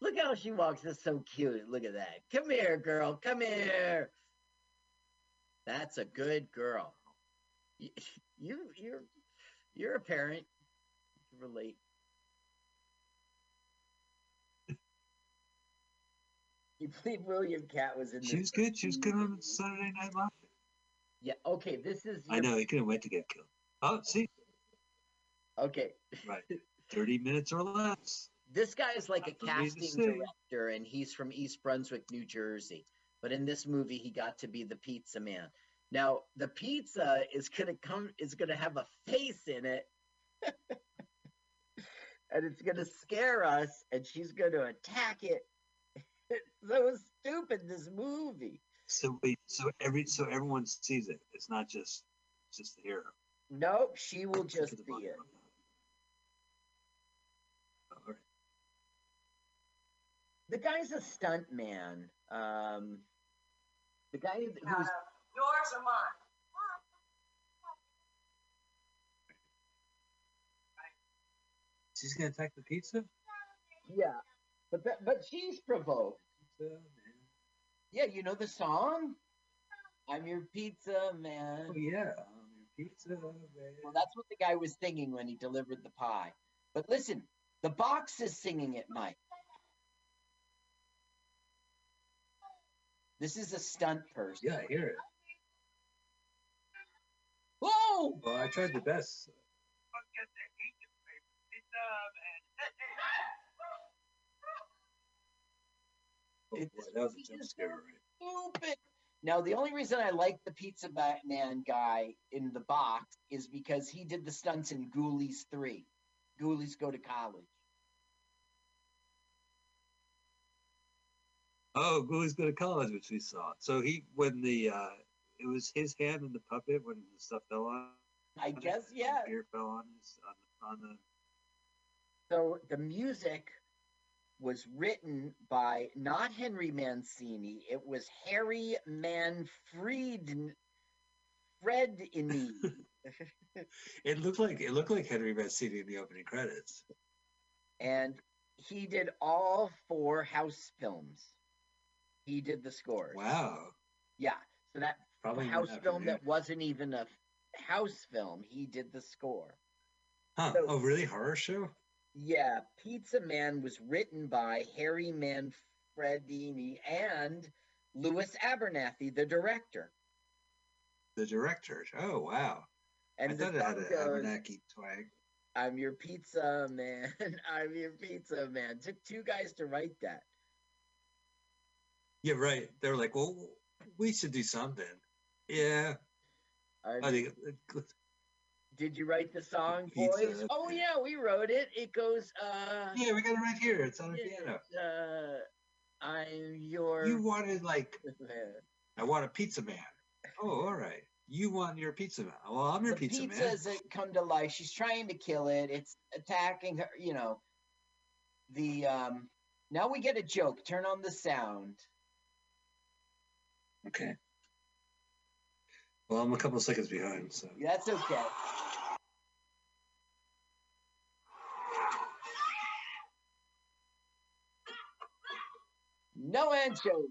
Look how she walks. That's so cute. Look at that. Come here, girl. Come here. That's a good girl. You, you you're you're a parent. You relate. you believe William Katt was in. She was good. She was good on Saturday Night Live. Yeah. Okay. This is. Your... I know. He couldn't wait to get killed. Oh, see. Okay. Right. Thirty minutes or less. This guy is like a Nothing easy to casting director, and he's from East Brunswick, New Jersey. But in this movie, he got to be the pizza man. Now, the pizza is gonna come is gonna have a face in it, and it's gonna scare us, and she's gonna attack it. It's so stupid. This movie. So wait, so every so everyone sees it. It's not just just the hero. Nope, she will just be it. of that. All right. The guy's a stunt man. Um, the guy who's yours or mine? She's gonna attack the pizza. yeah, but that, but she's provoked. Pizza man. Yeah, you know the song? I'm your pizza man. Oh yeah, um, your pizza man. Well, that's what the guy was singing when he delivered the pie. But listen, the box is singing it, Mike. This is a stunt person. Yeah, I hear it. Whoa! Well, I tried the best. Oh, boy, that was a jump scare, right? Stupid. Now, the only reason I like the Pizza Man guy in the box is because he did the stunts in Ghoulies 3. Ghoulies go to college. Oh, Ghoulies go to college, which we saw. So he, when the, uh, it was his hand in the puppet when the stuff fell on. I guess, yeah. the Beer fell on his, on, on the. So the music was written by not Henry Mancini, it was Harry Manfred Fred Ini. It looked like it looked like Henry Mancini in the opening credits. and he did all four house films. He did the scores. Wow. Yeah. So that Probably house film that wasn't even a house film, he did the score. Huh. so- oh, really? Horror show? Yeah, Pizza Man was written by Harry Manfredini and Lewis Abernathy, the director. The director. Oh, wow. And I thought it had an Abernathy twang. I'm your pizza man. I'm your pizza man. Took two guys to write that. Yeah, right. They're like, well, we should do something. Yeah. I think. Did you write the song, Pizza, boys? Oh yeah, we wrote it. It goes, uh, Yeah, we got it right here. It's on the piano. uh I'm your You wanted like, I want a pizza man. Oh, all right. You want your pizza man. Well, I'm your the pizza man. pizzas that come to life. She's trying to kill it. It's attacking her. You know, the um. Now we get a joke. Turn on the sound. Okay. Well, I'm a couple seconds behind, so. That's okay. No anchovy.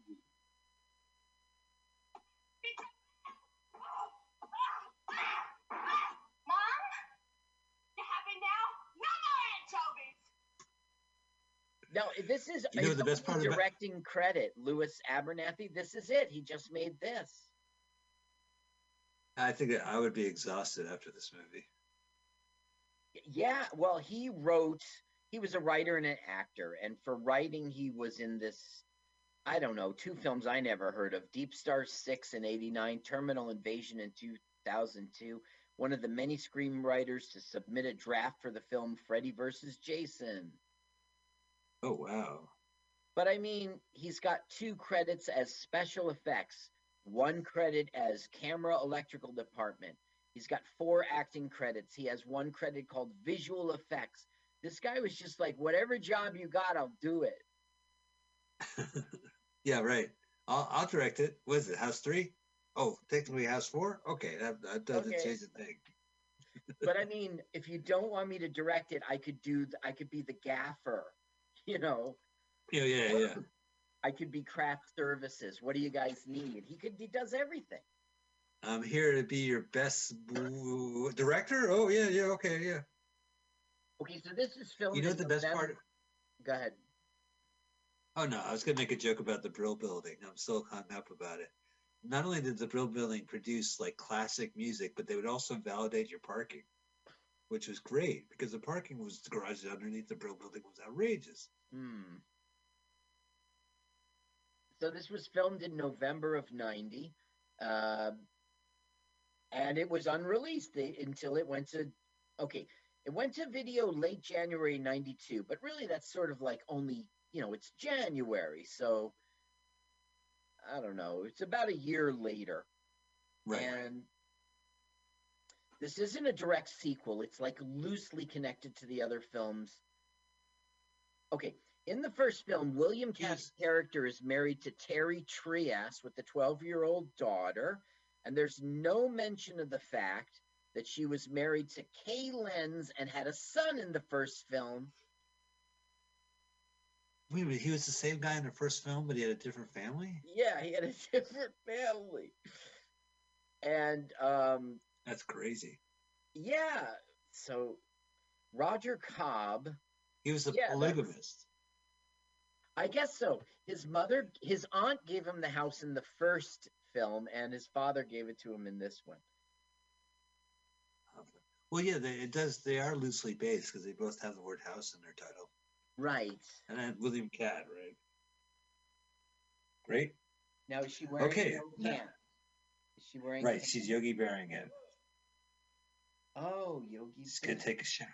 Mom? You happy now? No more anchovies! No, this is You know the best part about- directing credit. Lewis Abernathy. This is it. He just made this. I think that I would be exhausted after this movie. Yeah, well, he wrote. He was a writer and an actor, and for writing, he was in this. I don't know, two films I never heard of: Deep Star Six in '89, Terminal Invasion in 2002. One of the many screenwriters to submit a draft for the film Freddy vs. Jason. Oh, wow. But I mean, he's got two credits as special effects, one credit as camera electrical department. He's got four acting credits. He has one credit called visual effects. This guy was just like, whatever job you got, I'll do it. yeah, right. I'll, I'll direct it. What is it? House three? Oh, technically House four? Okay, that, that doesn't Okay. change a thing. But I mean, if you don't want me to direct it, I could do. I could be the gaffer. You know, Yeah, yeah, yeah. I could be craft services. What do you guys need? He could. He does everything. I'm here to be your best director. Oh, yeah, yeah, okay, yeah. Okay, so this is filmed. You know the best part? Go ahead. Oh no, I was gonna make a joke about the Brill Building. I'm still hung up about it. Not only did the Brill Building produce like classic music, but they would also validate your parking, which was great because the parking was the garage underneath the Brill Building was outrageous. Hmm. So this was filmed in November of '90, uh, and it was unreleased until it went to. Okay, it went to video late January '92, but really that's sort of like only you know it's January, so I don't know. It's about a year later, Right. and this isn't a direct sequel. It's like loosely connected to the other films. Okay, in the first film, William Katt's character is married to Terri Treas with a 12 year old daughter, and there's no mention of the fact that she was married to Kay Lenz and had a son in the first film. Wait a minute, he was the same guy in the first film, but he had a different family? Yeah, he had a different family. And um, That's crazy. yeah, so Roger Cobb, He was a Yeah, polygamist. I guess so. His mother, his aunt gave him the house in the first film, and his father gave it to him in this one. Well, yeah, they, it does. They are loosely based because they both have the word house in their title. Right. And then William Katt, right? Great. Now is she wearing Okay, no pants? Is she wearing Right. She's Yogi bearing it. Oh, Yogi's gonna take a shower.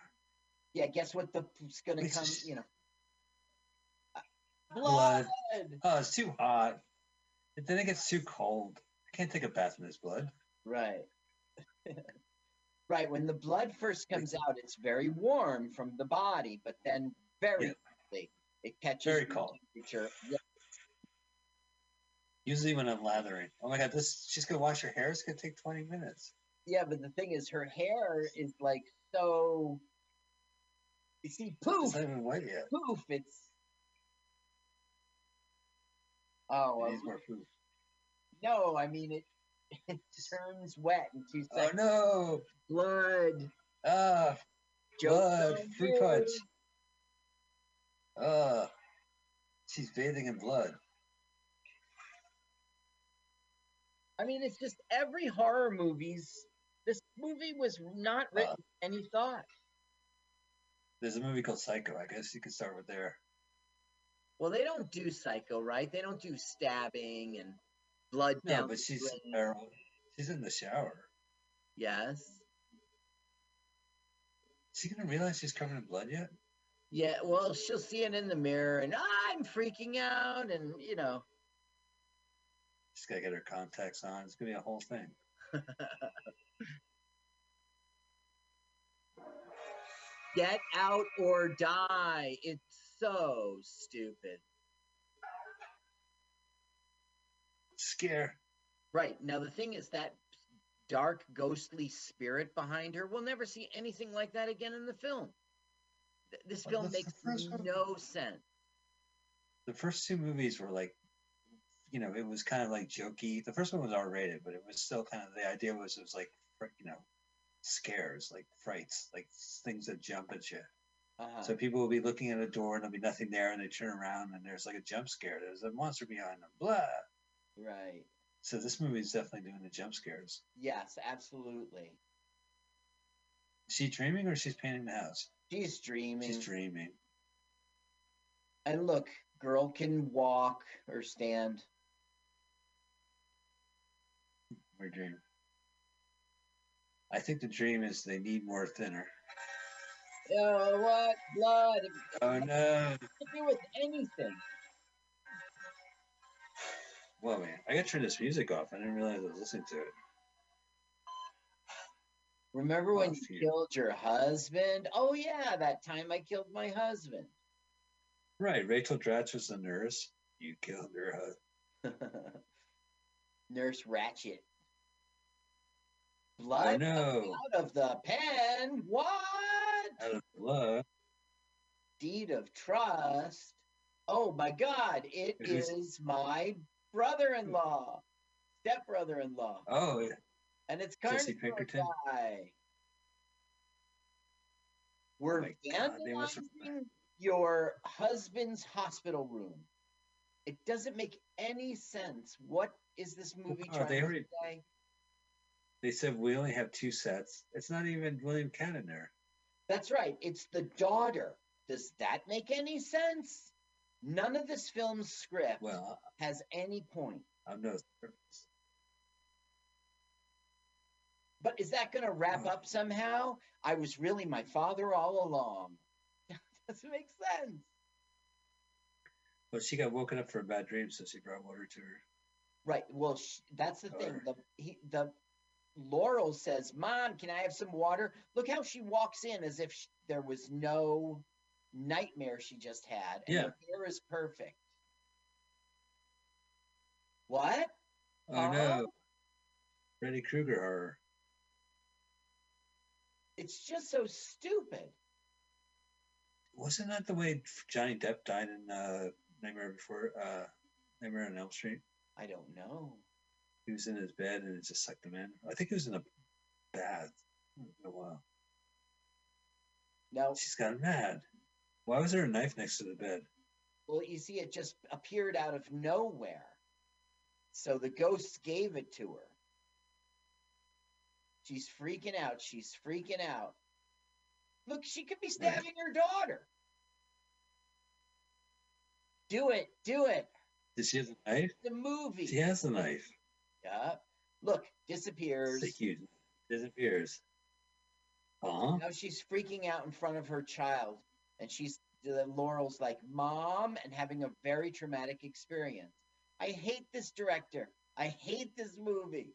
Yeah, guess what the it's gonna It's come, just- you know. Blood. Blood. Oh, it's too hot. And then it gets too cold. I can't take a bath in this blood. Right. right. When the blood first comes out, it's very warm from the body, but then very Yeah. quickly it catches Very cold. temperature. Yeah, Usually when I'm lathering. Oh my god, this she's gonna wash her hair. It's gonna take 20 minutes. Yeah, but the thing is, her hair is like so. You see, poof, It's not even wet yet. poof. It's. Oh It needs more food. no! I mean it. It turns wet in two Oh seconds. no! Blood. Ah, blood, fruit punch. ah. She's bathing in blood. I mean, it's just every horror movies. This movie was not written Uh, any thought. There's a movie called Psycho. I guess you could start with there. Well, they don't do psycho, right? They don't do stabbing and blood No, but she's drain. feral. She's in the shower. Yes. Is she gonna realize she's covered in blood yet? Yeah. Well, she'll see it in the mirror, and I'm freaking out, and you know. She's gotta get her contacts on. It's gonna be a whole thing. Get out or die. It's so stupid. Scare. Right. Now, the thing is that dark, ghostly spirit behind her, we'll never see anything like that again in the film. This film that's makes one. no sense. The first two movies were like, you know, it was kind of like jokey. The first one was R rated, but it was still kind of the idea was it was like, you know, scares, like frights, like things that jump at you. Uh-huh. So people will be looking at a door and there'll be nothing there, and they turn around and there's like a jump scare. There's a monster behind them. Blah. right. So this movie is definitely doing the jump scares. Yes, absolutely. Is she dreaming or she's painting the house? She's dreaming. She's dreaming. And look, girl can walk or stand. Her dream. I think the dream is they need more thinner. Oh, what? Blood. Oh no! could do with anything. Whoa, man! I gotta turn this music off. I didn't realize I was listening to it. Remember when Oh, you phew. killed your husband? Oh, yeah, that time I killed my husband. Right, Rachel Dratch was the nurse. You killed her husband. Nurse Ratched. Oh Blood no! out of the pen. What? Out of blood. Deed of trust. Oh my God! It It is my brother-in-law, step-brother-in-law, Oh, yeah. and it's Jesse Pinkerton? guy. We're oh my God, they must have- vandalizing your husband's hospital room. It doesn't make any sense. What is this oh movie Oh, trying they to already- say? They said we only have two sets. It's not even William Cannon there. That's right. It's the daughter. Does that make any sense? None of this film's script Well, has any point. I'm no. But is that going to wrap Oh. up somehow? I was really my father all along. Doesn't make sense. Well, she got woken up for a bad dream, so she brought water to her. Right. Well, sh- that's the thing. The he, the Laurel says, "Mom, can I have some water?" Look how she walks in as if sh- there was no nightmare she just had, and Yeah. her hair is perfect. What? Oh Huh? no, Freddy Krueger horror. It's just so stupid. Wasn't that the way Johnny Depp died in uh, Nightmare Before uh, Nightmare on Elm Street? I don't know. He was in his bed and it just sucked him in. I think he was in a bath. A while. No. She's got mad. Why was there a knife next to the bed? Well, you see, it just appeared out of nowhere. So the ghosts gave it to her. She's freaking out. She's freaking out. Look, she could be stabbing her daughter. Do it. Do it. Did she have a knife? The movie. She has a knife. Yeah. Look, disappears. Disappears. Uh huh. Now she's freaking out in front of her child. And she's, the Laurel's like, Mom, and having a very traumatic experience. I hate this director. I hate this movie.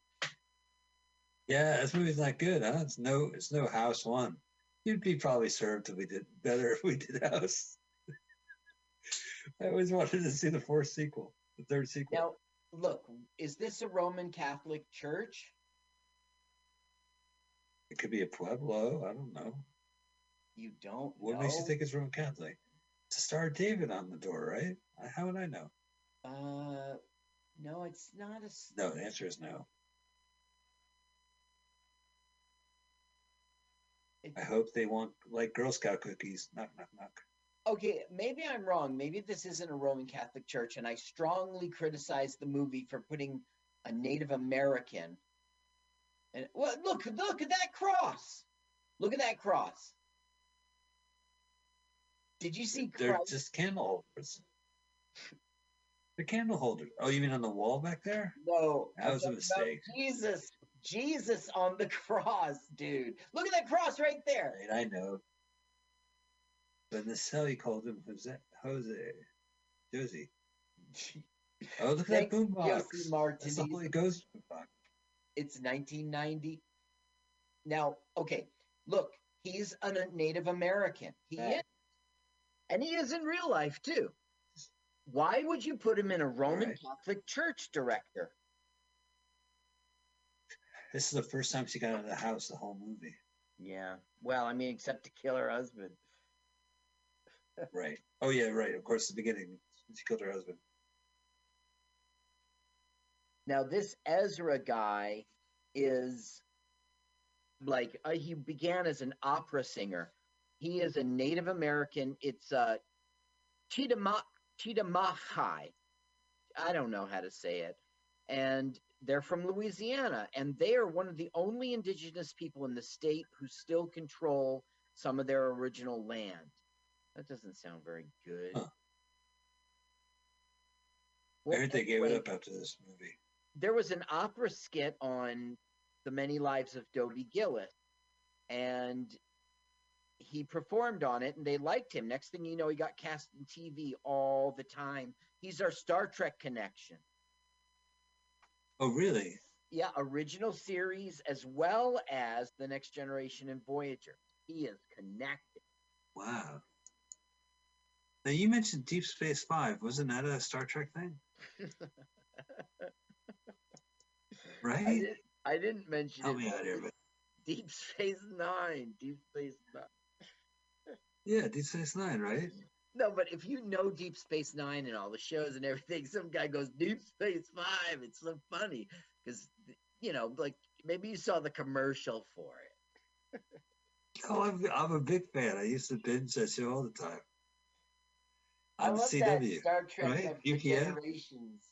Yeah, this movie's not good, huh? It's no, it's no House One. You'd be probably served if we did better if we did House. I always wanted to see the fourth sequel, the third sequel. Now, look, is this a Roman Catholic church? It could be a Pueblo. I don't know. You don't What know? makes you think it's Roman Catholic? It's a Star of David on the door, right? How would I know? Uh, no, it's not a. No, the answer is no. it- I hope they want like Girl Scout cookies. Knock, knock, knock. Okay, maybe I'm wrong. Maybe this isn't a Roman Catholic church, and I strongly criticize the movie for putting a Native American. And well, look, look at that cross. Look at that cross. Did you see They're Christ? just candle holders. They're candle holders. Oh, you mean on the wall back there? No, That was a mistake. Jesus, Jesus on the cross, dude. Look at that cross right there. Right, I know. But the called him Jose. Jose. Josie. Oh, look at that boombox. That's the. Holy Ghost boombox. It's 1990. Now, okay, look, he's a Native American. He Yeah. is. And he is in real life, too. Why would you put him in a Roman Right. Catholic church director? This is the first time she got out of the house the whole movie. Yeah. Well, I mean, except to kill her husband. Right. Oh, yeah, right. Of course, the beginning. She killed her husband. Now, this Ezra guy is like uh, he began as an opera singer. He is a Native American. It's uh, Chitama-. I don't know how to say it. And they're from Louisiana, and they are one of the only indigenous people in the state who still control some of their original land. That doesn't sound very good. Huh. Well, I heard they gave it up after this movie. there was an opera skit on the many lives of Dobie Gillis, and he performed on it, and they liked him. Next thing you know, he got cast in TV all the time. He's our Star Trek connection. Oh, really? Yeah, original series as well as the Next Generation and Voyager. He is connected. Wow. Now, you mentioned Deep Space Five. Wasn't that a Star Trek thing? I, Right? did, I didn't mention Help it. me out here, but Deep Space Nine. Deep Space Nine. yeah, Deep Space Nine, right? No, but if you know Deep Space Nine and all the shows and everything, some guy goes Deep Space Five. It's so funny because you know, like maybe you saw the commercial for it. Oh, I'm, I'm a big fan. I used to binge that show all the time. On CW. Star Trek right? of the UPN? generations.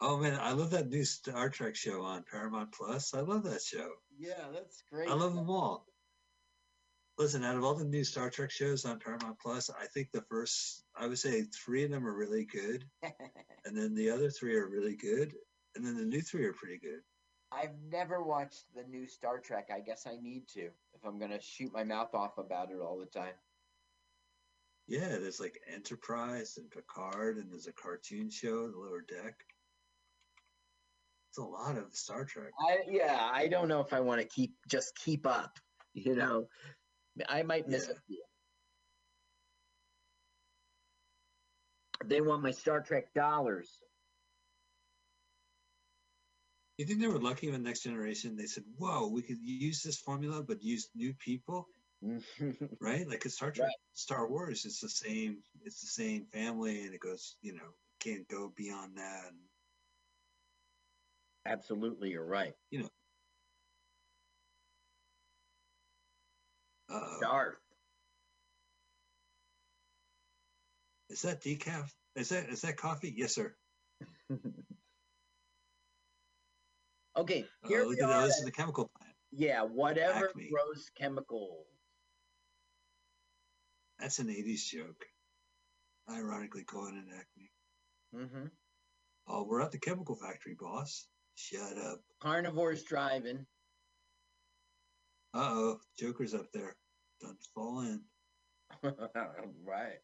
Oh man, I love that new Star Trek show on Paramount Plus. I love that show. Yeah, that's great. I love them all. Listen, out of all the new Star Trek shows on Paramount Plus, I think the first, I would say three of them are really good, and then the other three are really good, and then the new three are pretty good. I've never watched the new Star Trek. I guess I need to if I'm gonna shoot my mouth off about it all the time. Yeah, there's like Enterprise and Picard, and there's a cartoon show, The Lower Deck. It's a lot of Star Trek. I yeah, I don't know if I want to keep just keep up. You know, I might miss Yeah. a few. They want my Star Trek dollars. You think they were lucky when Next Generation they said, "Whoa, we could use this formula, but use new people." Right? Like 'cause Star Trek, Star Wars, it's the same. It's the same family, and it goes, you know, can't go beyond that. Absolutely, you're right. You know. Uh, Darth. is that decaf? Is that is that coffee? Yes, sir. Okay, Uh, here look we are. This is the chemical plant. yeah, whatever Acme. grows chemicals. That's an '80s joke. Ironically, calling it Acme. Mm-hmm. Oh, we're at the chemical factory, boss. Shut up. Carnivores driving. Uh oh, Joker's up there. Don't fall in. right.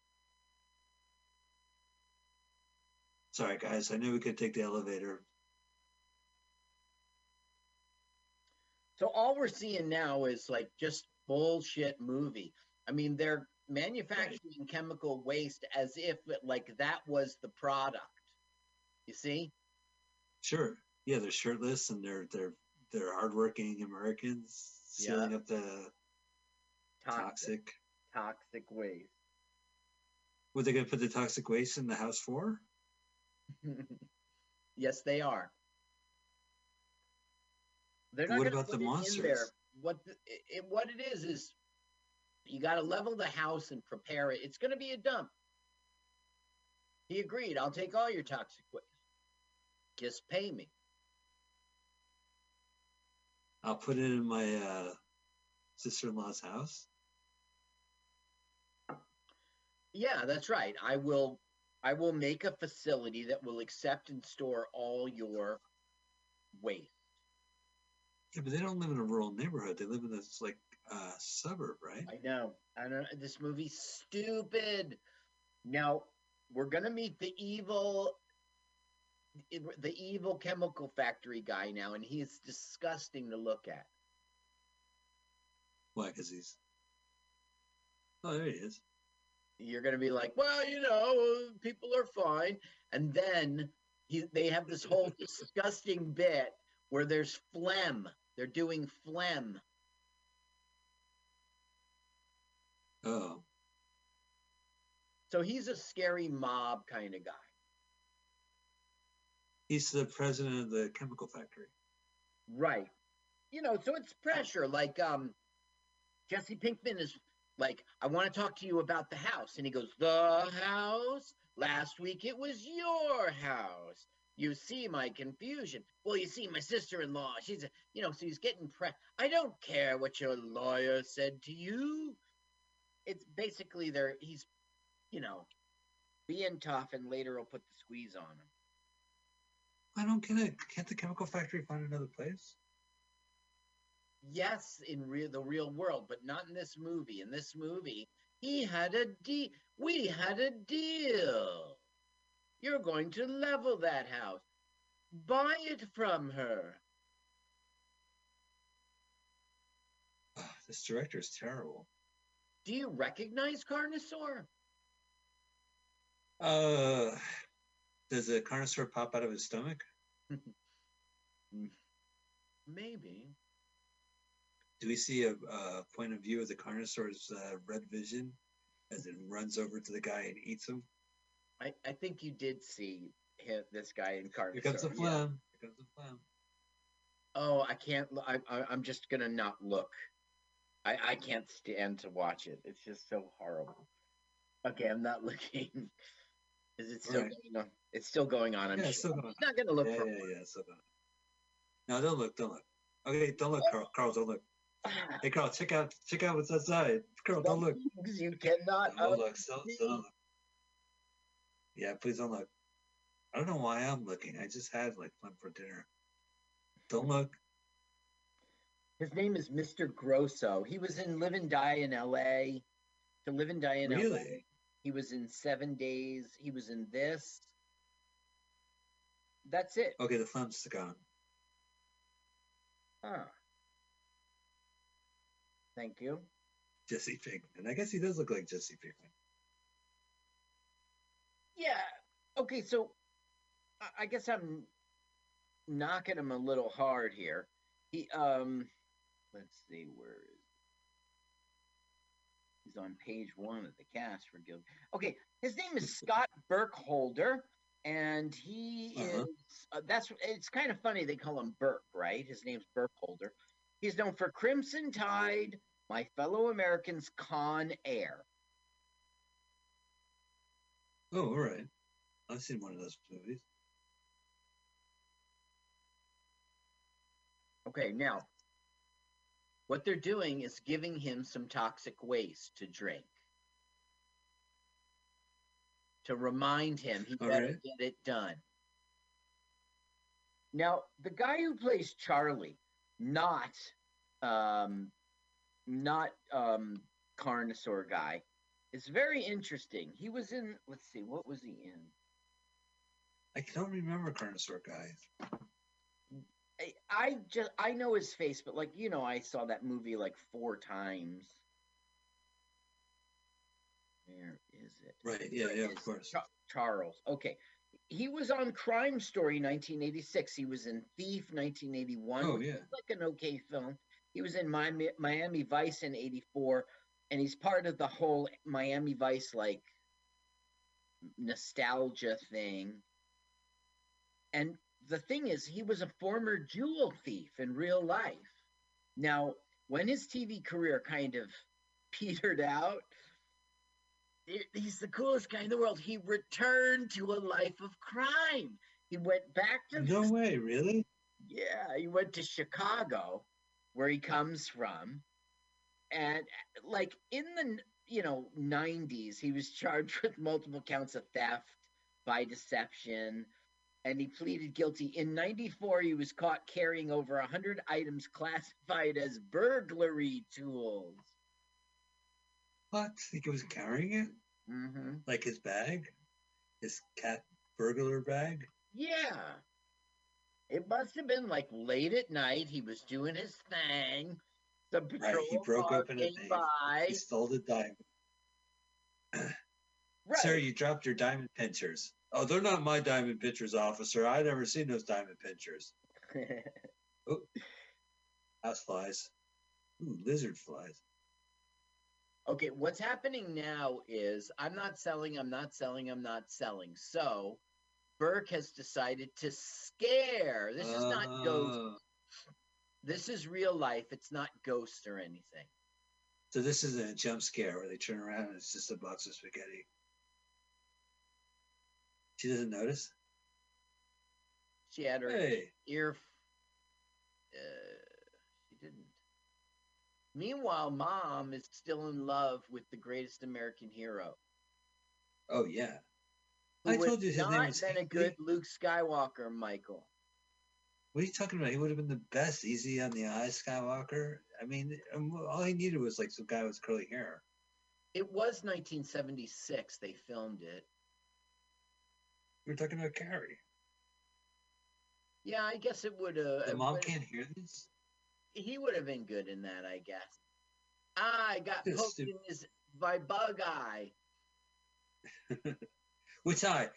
Sorry, guys. I knew we could take the elevator. So all we're seeing now is like just bullshit movie. I mean, they're manufacturing chemical waste as if it, like that was the product. You see? Sure. Yeah, they're shirtless and they're they're they're hardworking Americans sealing up the toxic. toxic waste. Were they gonna put the toxic waste in the house for? yes, they are. They're What not gonna about the put it in monsters? there. What the, it- what it is is you got to level the house and prepare it. It's going to be a dump. He agreed. I'll take all your toxic waste. Just pay me. I'll put it in my uh, sister-in-law's house. Yeah, that's right. I will. I will make a facility that will accept and store all your waste. Yeah, but they don't live in a rural neighborhood. They live in this like uh, suburb, right? I know. I know. This movie's stupid. Now we're gonna meet the evil, the evil chemical factory guy now, and he's disgusting to look at. Why? Because he's. Oh, there he is. You're gonna be like, well, you know, people are fine, and then he, they have this whole disgusting bit where there's phlegm. They're doing phlegm. Oh, So he's a scary mob kind of guy. he's the president of the chemical factory. Right. You know, so it's pressure. Like um Jesse Pinkman is like, I want to talk to you about the house. And he goes, The house? Last week it was your house. You see my confusion. Well, you see, my sister in law, she's a, you know, so he's getting pre I don't care what your lawyer said to you. It's basically there, he's, you know, being tough and later he'll put the squeeze on him. I don't get it. Can't the chemical factory find another place? yes in real the real world but not in this movie in this movie he had a deal we had a deal you're going to level that house buy it from her This director is terrible. Do you recognize carnosaur Uh, does a carnosaur pop out of his stomach? maybe Do we see a, a point of view of the carnosaur's uh, red vision as it runs over to the guy and eats him? i, I think you did see him, this guy in carnosaur Here comes the yeah. phlegm. Here comes the phlegm. oh i can't I I'm just gonna not look I, I can't stand to watch it it's just so horrible Okay, I'm not looking. Is it still Right. going on? It's still going on. I'm Yeah, sure. it's still going He's not gonna look yeah, for. yeah, yeah. it's still going. No, don't look. Don't look. Okay, don't look, Carl. Carl, don't look. Hey, Carl, check out, check out what's outside. Carl, don't look. You cannot. Don't look. Still, unsee. still don't look. Yeah, please don't look. I don't know why I'm looking. I just had like fun for dinner. Don't look. His name is Mr. Grosso. He was in Live and Die in L.A. To Live and Die in L.A. Really? He was in Seven Days. He was in this. That's it. Okay, the film's gone. Huh. Thank you. Jesse Pinkman. I guess he does look like Jesse Pinkman. Yeah. Okay, so I guess I'm knocking him a little hard here. He um let's see where is he's on page one of the cast for Guild. Okay, his name is Scott Burkholder, and he Uh-huh. is uh, that's it's kind of funny they call him Burke, right? His name's Burkholder. He's known for Crimson Tide, My Fellow Americans, Con Air. Oh, all right. I've seen one of those movies. Okay, now what they're doing is giving him some toxic waste to drink to remind him he All better right. get it done. Now, the guy who plays Charlie, not um not um Carnosaur guy, is very interesting. He was in let's see, what was he in? I don't remember Carnosaur guy. I, I just I know his face, but like you know, I saw that movie like four times. Where is it? Right. Yeah. There it Yeah. Of course. Cha- Charles. Okay, he was on Crime Story 1986. He was in Thief 1981. Oh yeah. like an okay film. He was in Miami, Miami Vice in '84, and he's part of the whole Miami Vice like nostalgia thing. And the thing is, he was a former jewel thief in real life. Now, when his TV career kind of petered out, he- he's the coolest guy in the world. He returned to a life of crime. He went back to No way. Really? yeah, he went to Chicago, where he comes from, and like in the you know 90s, he was charged with multiple counts of theft by deception, and he pleaded guilty. In '94, he was caught carrying over 100 items classified as burglary tools. What? Think he was carrying it? hmm Like his bag? His cat burglar bag? Yeah. It must have been like late at night. He was doing his thing. Right. patrol He broke open a by. He stole the diamond. Right. Sir, you dropped your diamond pinchers. Oh, they're not my diamond pinchers, officer. I never seen those diamond pinchers. House flies. Ooh, lizard flies. okay, what's happening now is I'm not selling, I'm not selling, I'm not selling. So Burke has decided to scare. This is not ghost. Oh. This is real life. It's not ghost or anything. So this isn't a jump scare where they turn around and it's just a box of spaghetti. She doesn't notice. She had her Hey, ear. Uh, she didn't. Meanwhile, mom is still in love with the greatest American hero. oh yeah. I told you his name not was been a good Luke Skywalker, Michael. What are you talking about? He would have been the best, easy on the eyes, Skywalker. I mean, um, all he needed was like some guy with curly hair. It was 1976 they filmed it. We were talking about Carrie. Yeah, I guess it would have. The mom can't hear this. He would have been good in that, I guess. Ah, I got Yes, poked dude. in his by bug eye. Which eye?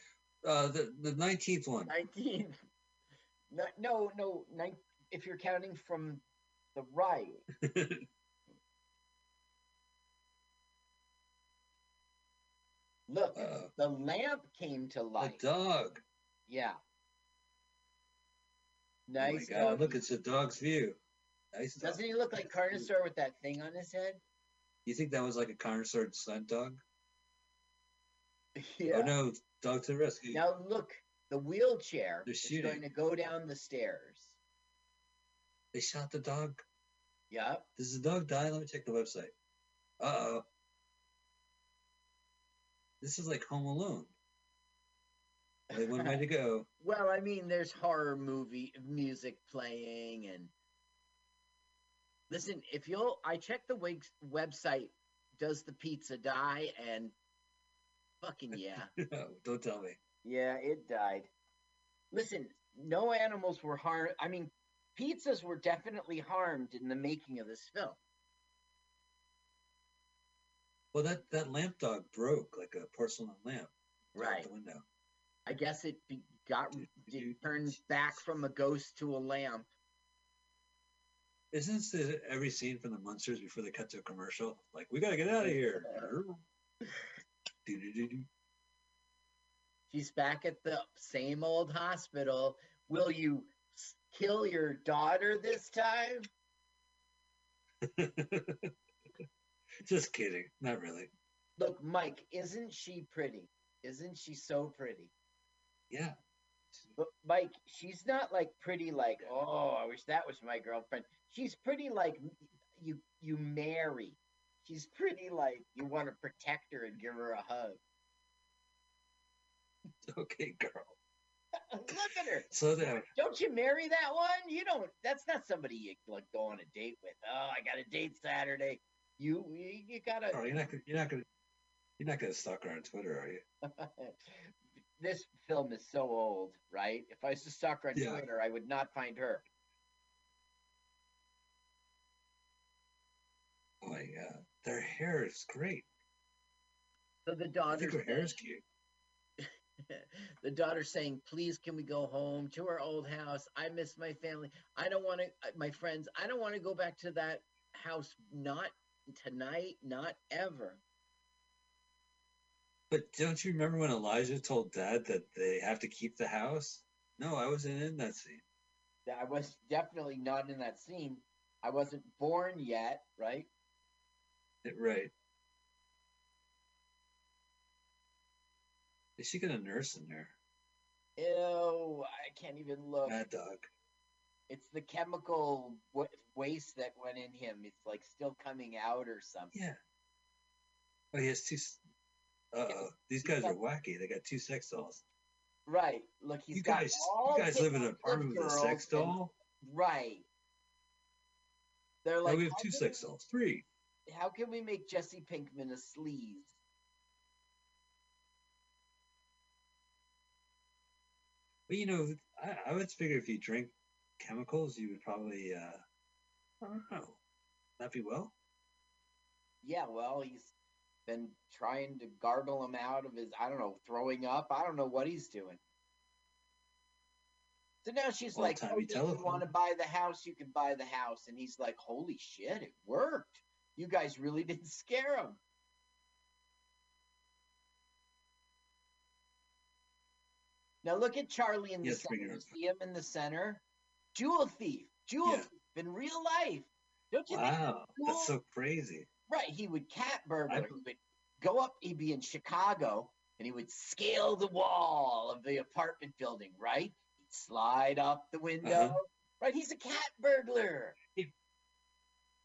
Uh, the the nineteenth one. 19. No, no, no. Nine, if you're counting from the right. Look, Uh, the lamp came to a life. dog. Yeah. Nice. Oh my. God! doggy. Look, it's a dog's view. Nice. Dog. Doesn't he look like Carnosaur with that thing on his head? You think that was like a Carnosaur stunt dog? Yeah. Oh no, dog to the rescue. Now look, the wheelchair They're is going to go down the stairs. They shot the dog. Yep. Does the dog die? Let me check the website. Uh oh. This is like Home Alone. Only one way to go. Well, I mean, there's horror movie music playing, and listen, if you'll, I checked the Wigs website. Does the pizza die? And fucking yeah, No, don't tell me. yeah, it died. Listen, no animals were harmed. I mean, pizzas were definitely harmed in the making of this film. Well, that that lamp dog broke like a porcelain lamp out Right. the window. I guess it be, got it turned back from a ghost to a lamp. Isn't this the- every scene from the Munsters before they cut to a commercial? Like, we gotta get out of here. She's back at the same old hospital. Will you kill your daughter this time? Just kidding. Not really. Look, Mike, isn't she pretty? Isn't she so pretty? Yeah. But Mike, she's not like pretty like, oh, I wish that was my girlfriend. She's pretty like you you marry. She's pretty like you want to protect her and give her a hug. Okay, girl. Look at her. So down. Don't you marry that one? You don't. That's not somebody you like go on a date with. Oh, I got a date Saturday. You you, you gotta. Oh, you're not gonna you're not gonna you're not gonna stalk her on Twitter, are you? this film is so old, right? If I was to stalk her on Yeah. Twitter, I would not find her. Oh my god. Their hair is great. So the I daughter, think her hair is cute. the daughter saying, "Please, can we go home to our old house? I miss my family. I don't want to, uh, my friends. I don't want to go back to that house. Not tonight. Not ever." But don't you remember when Elijah told Dad that they have to keep the house? No, I wasn't in that scene. I was definitely not in that scene. I wasn't born yet, right? It, right. Is she gonna nurse in there? Ew, I can't even look. Mad dog. It's the chemical wa- waste that went in him. It's like still coming out or something. Yeah. Oh, he has two. Uh oh, these guys are wacky. They got two sex dolls. Right. Look, he's you got guys, you guys live in an apartment with a sex and- doll? Right. They're Like, like, we have two sex we- dolls. Three. How can we make Jesse Pinkman a sleaze? But you know, I, I would figure if you drink chemicals, you would probably, uh, I don't know, be well. Yeah, well, he's been trying to gargle him out of his, I don't know, throwing up. I don't know what he's doing. So now she's like, oh, if you want to buy the house, you can buy the house. And he's like, holy shit, it worked. You guys really didn't scare him. Now look at Charlie in the Yes, we center. do. You see him in the center? Jewel thief. Jewel Yeah. thief in real life. Don't you think Wow, cool? that's so crazy. Right, he would cat burglar. I He would go up. He'd be in Chicago, and he would scale the wall of the apartment building. Right, he'd slide up the window. Uh-huh. Right, he's a cat burglar.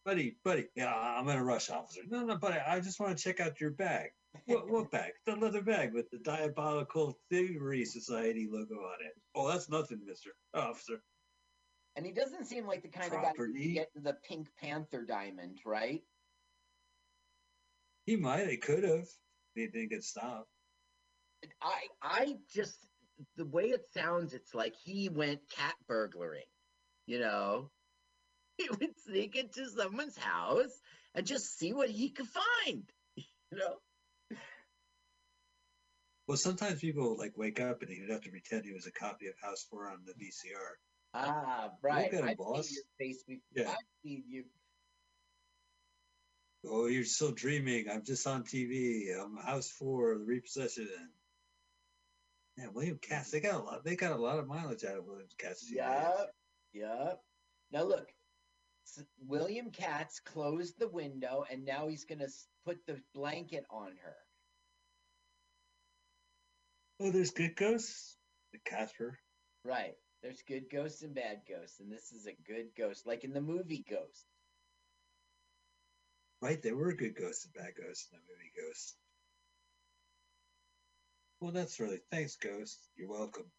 Buddy, buddy, yeah, I'm in a rush, officer. No, no, buddy, I just want to check out your bag. What, what bag? The leather bag with the Diabolical Thievery Society logo on it. Oh, that's nothing, Mister Officer. And he doesn't seem like the kind of guy who'd get the Pink Panther diamond, right? He might, he could have. He didn't get stopped. I, I just the way it sounds, it's like he went cat burglaring. You know, he would sneak into someone's house and just see what he could find. You know. Well, sometimes people like wake up and he'd have to pretend he was a copy of House Four on the VCR. Ah, right. Look at him, I've boss. seen your face before. Yeah. I've seen you. Oh, you're still dreaming. I'm just on TV. I'm House Four, the repossession. Yeah, William Katt. They got a lot. They got a lot of mileage out of William Katt. Yep. Yep. Now look, William Katt closed the window, and now he's gonna put the blanket on her. Oh, there's good ghosts. The Casper. Right. There's good ghosts and bad ghosts, and this is a good ghost, like in the movie Ghost. Right, there were good ghosts and bad ghosts in that movie Ghost. Well, that's really thanks, Ghost. You're welcome.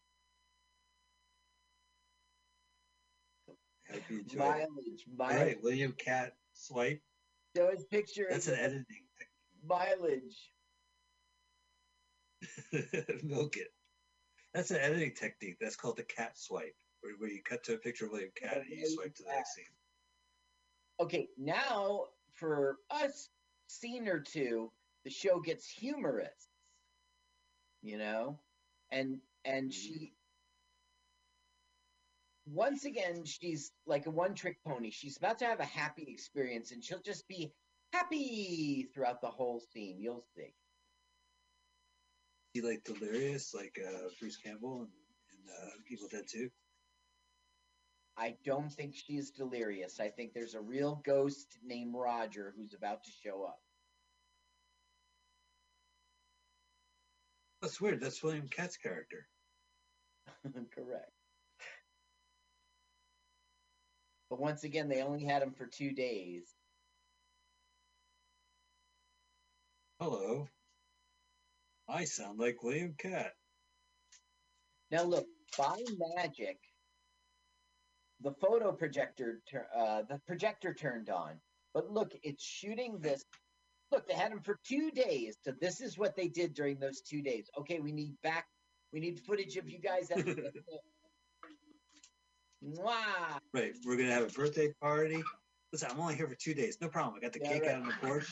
Hope you enjoy. Mileage, mileage. right, William Katt Swipe. Show his picture. That's an editing. mileage. Milk it. That's an editing technique. That's called the cat swipe, where, where you cut to a picture of William Katt and you swipe to the next scene. Okay, now for us scene or two, the show gets humorous. You know? And and mm-hmm. she once again she's like a one trick pony. She's about to have a happy experience and she'll just be happy throughout the whole scene. You'll see. He like delirious, like uh, Bruce Campbell and, and uh, Evil Dead 2. I don't think she's delirious. I think there's a real ghost named Roger who's about to show up. That's weird. That's William Katt's character. Correct. But once again, they only had him for two days. Hello. I sound like William Katt. Now look, by magic, the photo projector, tur- uh, the projector turned on. But look, it's shooting this. Look, they had him for two days. So this is what they did during those two days. Okay, we need back. We need footage of you guys. At the Mwah! Right. We're gonna have a birthday party. Listen, I'm only here for two days. No problem. I got the Yeah, cake right. out on the porch.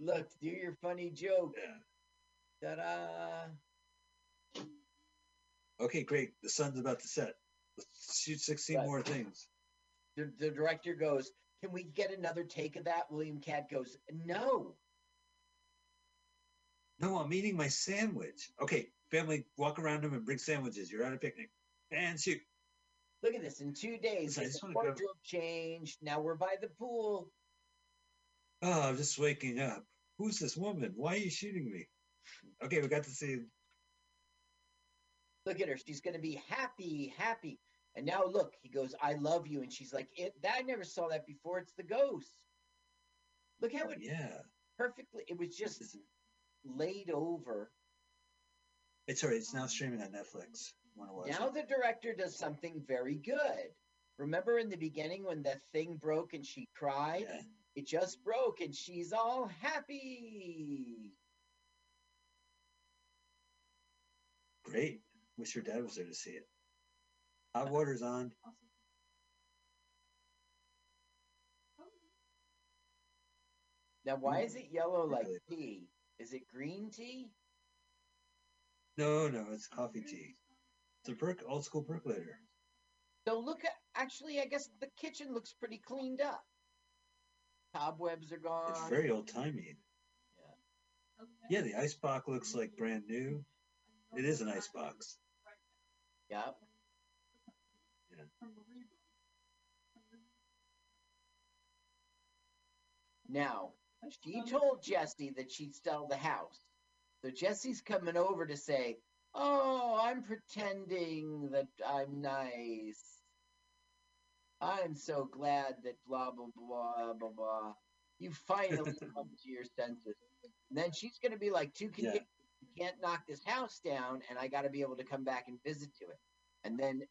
Look, do your funny joke. Yeah. Ta-da! Okay, great. The sun's about to set. Let's shoot 16 Right. more things. The, the director goes, "Can we get another take of that?" William Katt goes, "No." No, I'm eating my sandwich. Okay, family, walk around them and bring sandwiches. You're at a picnic. And shoot. Look at this. In two days, Listen, I just a wanna go- wardrobe change. Now we're by the pool. Oh, I'm just waking up. Who's this woman? Why are you shooting me? Okay, we got to see. Look at her. She's gonna be happy, happy. And now look, he goes, "I love you," and she's like, "It." That I never saw that before. It's the ghost. Look how oh, it Yeah. perfectly. It was just laid over. it's all right. It's now streaming on Netflix. To Now the director does something very good. Remember in the beginning when the thing broke and she cried? Yeah. It just broke and she's all happy. Great. Wish your dad was there to see it. Hot water's on. Now, why is it yellow like tea? Is it green tea? No, no, it's coffee tea. It's a perk, old school percolator. So look at actually, I guess the kitchen looks pretty cleaned up. Cobwebs are gone. It's very old timey. Yeah. Yeah, the ice box looks like brand new. It is an ice box. Yep. Now, she told Jesse that she'd sell the house. So Jesse's coming over to say, Oh, I'm pretending that I'm nice. I'm so glad that blah, blah, blah, blah, blah. You finally come to your senses. And then she's going to be like, Two Yeah. Can't knock this house down, and I got to be able to come back and visit to it. And then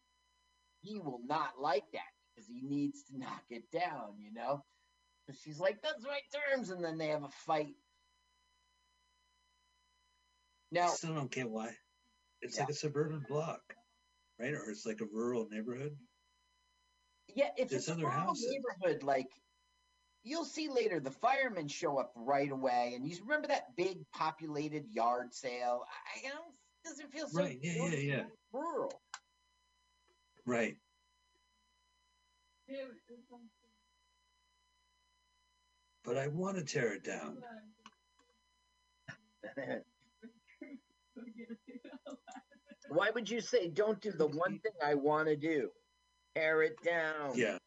he will not like that because he needs to knock it down, you know? So she's like, that's right terms. And then they have a fight. I still don't get why. It's Yeah. like a suburban block, right? Or it's like a rural neighborhood. yeah, if There's it's a other rural houses. neighborhood, like you'll see later, the firemen show up right away. And you remember that big populated yard sale? I I don't, doesn't feel so Right, yeah, yeah, yeah. rural. Right. But I want to tear it down. Why would you say, don't do the one thing I want to do? Tear it down. Yeah.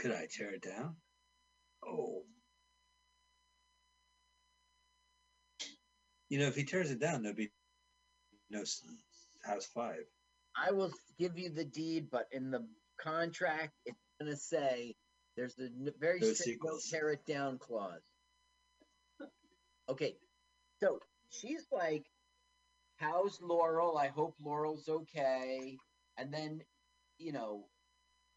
Could I tear it down? Oh. You know, if he tears it down, there'll be no House Five. I will give you the deed, but in the contract, it's gonna say there's a very No strict no tear it down clause. Okay, so she's like, "How's Laurel? I hope Laurel's okay." And then, you know,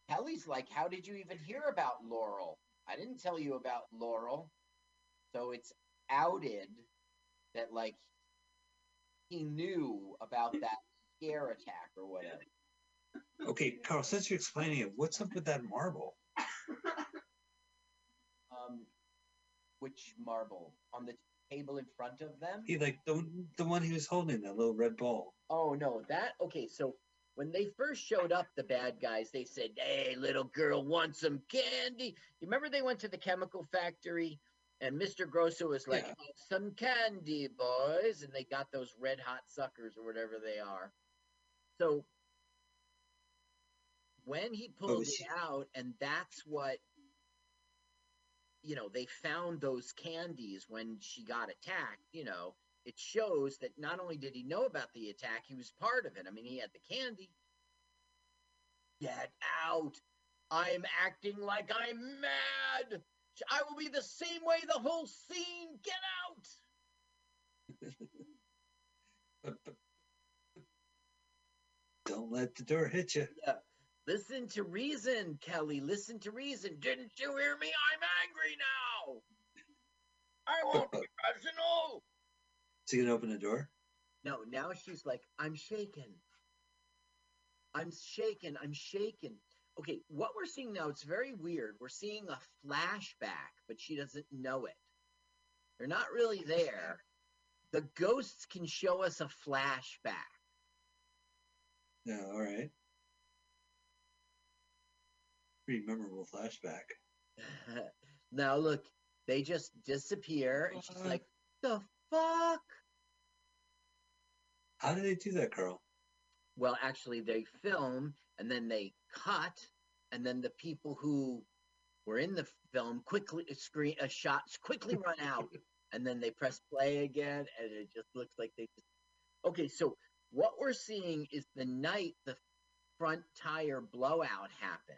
Kelly's like, "How did you even hear about Laurel? I didn't tell you about Laurel." So it's outed that like he knew about that scare attack or whatever. Okay, Carl, since you're explaining it, what's up with that marble? Um, which marble on the table in front of them? He like the the one he was holding, that little red ball. Oh no, that okay. So when they first showed up, the bad guys, they said, "Hey, little girl, want some candy?" You remember they went to the chemical factory, and Mr. Grosso was like, Yeah. "Have "Some candy, boys," and they got those red hot suckers or whatever they are. So when he oh, pulled was it out, and that's what you know, they found those candies when she got attacked. You know, it shows that not only did he know about the attack, he was part of it. I mean, he had the candy. Get out! I'm acting like I'm mad. I will be the same way the whole scene. Get out! But, but, don't let the door hit you. Listen to reason, Kelly. Listen to reason. Didn't you hear me? I'm angry now. I won't be rational. You gonna open the door? No, now she's like, I'm shaken. I'm shaken. I'm shaken. Okay, what we're seeing now, it's very weird. We're seeing a flashback, but she doesn't know it. They're not really there. The ghosts can show us a flashback. Yeah, all right. Pretty memorable flashback. now look, they just disappear, and she's What? like, "The fuck." How do they do that, Carl? Well, actually, they film and then they cut, and then the people who were in the film quickly screen uh, shots quickly run out, and then they press play again, and it just looks like they just. Okay, so what we're seeing is the night the front tire blowout happened.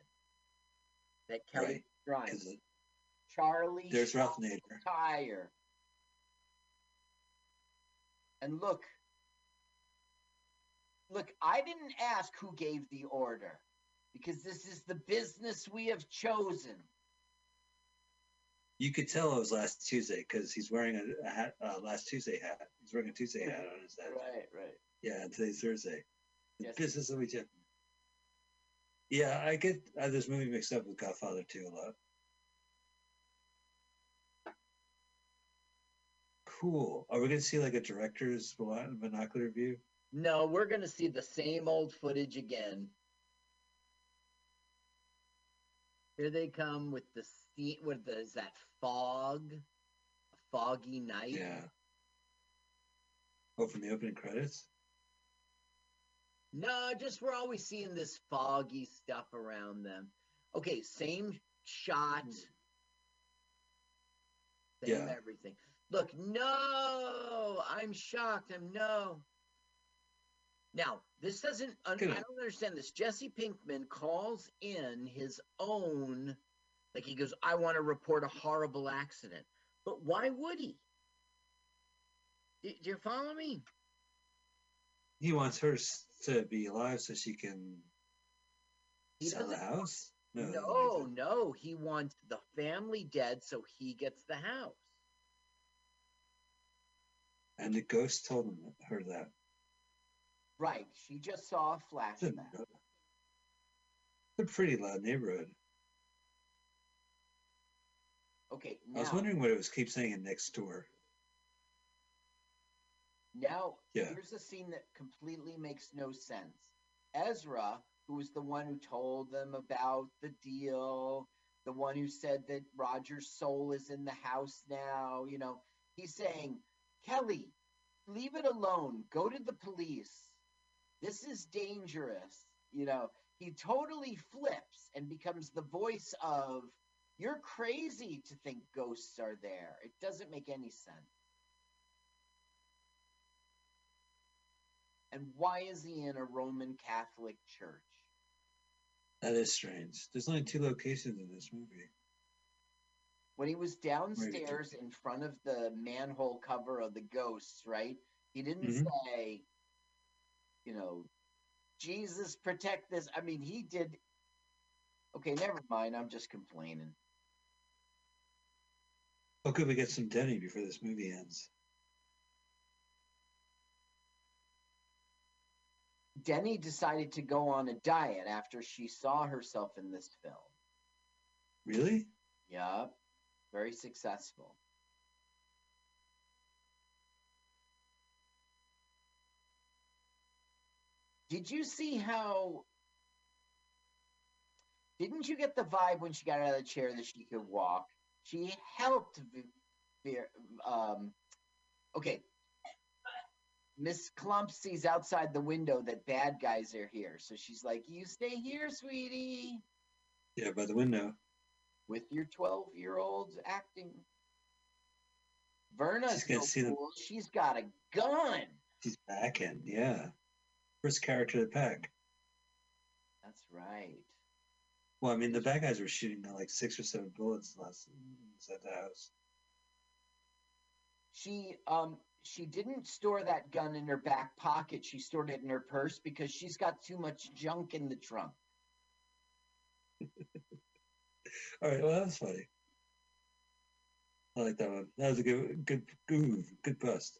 That Kelly Right, drives. Charlie there's Ralph Nader. tire. And look, look, I didn't ask who gave the order because this is the business we have chosen. You could tell it was last Tuesday because he's wearing a, hat. Uh, last Tuesday hat. He's wearing a Tuesday hat on his head. Right, right. Yeah, and today's Thursday. The Yes. business that we do. Yeah, I get uh, this movie mixed up with Godfather 2 a lot. Cool. Are we going to see like a director's bino- binocular view? No, we're gonna see the same old footage again. Here they come with the sea. What the, is that fog? A foggy night. Yeah. Oh, from the opening credits? No, just we're always seeing this foggy stuff around them. Okay, same shot. Same Yeah. everything. Look, no, I'm shocked. I'm no. Now, this doesn't, un- I don't understand this. Jesse Pinkman calls in his own, like he goes, I want to report a horrible accident. But why would he? Do, do you follow me? He wants her to be alive so she can He sell the house? No. that doesn't make No, no, he wants the family dead so he gets the house. And the ghost told him, her that. Right. She just saw a flashback. it's a pretty loud neighborhood. Okay, I was wondering what it was keep saying next door. now Yeah. here's a scene that completely makes no sense. Ezra, who was the one who told them about the deal, the one who said that Roger's soul is in the house now, you know, he's saying, Kelly, leave it alone. Go to the police. This is dangerous. You know, he totally flips and becomes the voice of, You're crazy to think ghosts are there. It doesn't make any sense. And why is he in a Roman Catholic church? That is strange. There's only two locations in this movie. When he was downstairs in front of the manhole cover of the ghosts, right? He didn't Mhm. say, you know, Jesus protect this. I mean, he did. Okay, never mind. I'm just complaining. How could we get some Denny before this movie ends? Denny decided to go on a diet after she saw herself in this film. Really? Yup. Very successful. Did you see how? Didn't you get the vibe when she got out of the chair that she could walk? She helped. Um, okay. Miss Klump sees outside the window that bad guys are here, so she's like, "You stay here, sweetie." Yeah, by the window. with your 12 year olds acting. Verna's She's gonna no see them- fool. She's got a gun. She's back in, yeah. First character to peg. That's right. Well, I mean, the bad guys were shooting like six or seven bullets last inside the house. She um she didn't store that gun in her back pocket. She stored it in her purse because she's got too much junk in the trunk. All right, well, that's funny. I like that one. That was a good, good, good, good bust.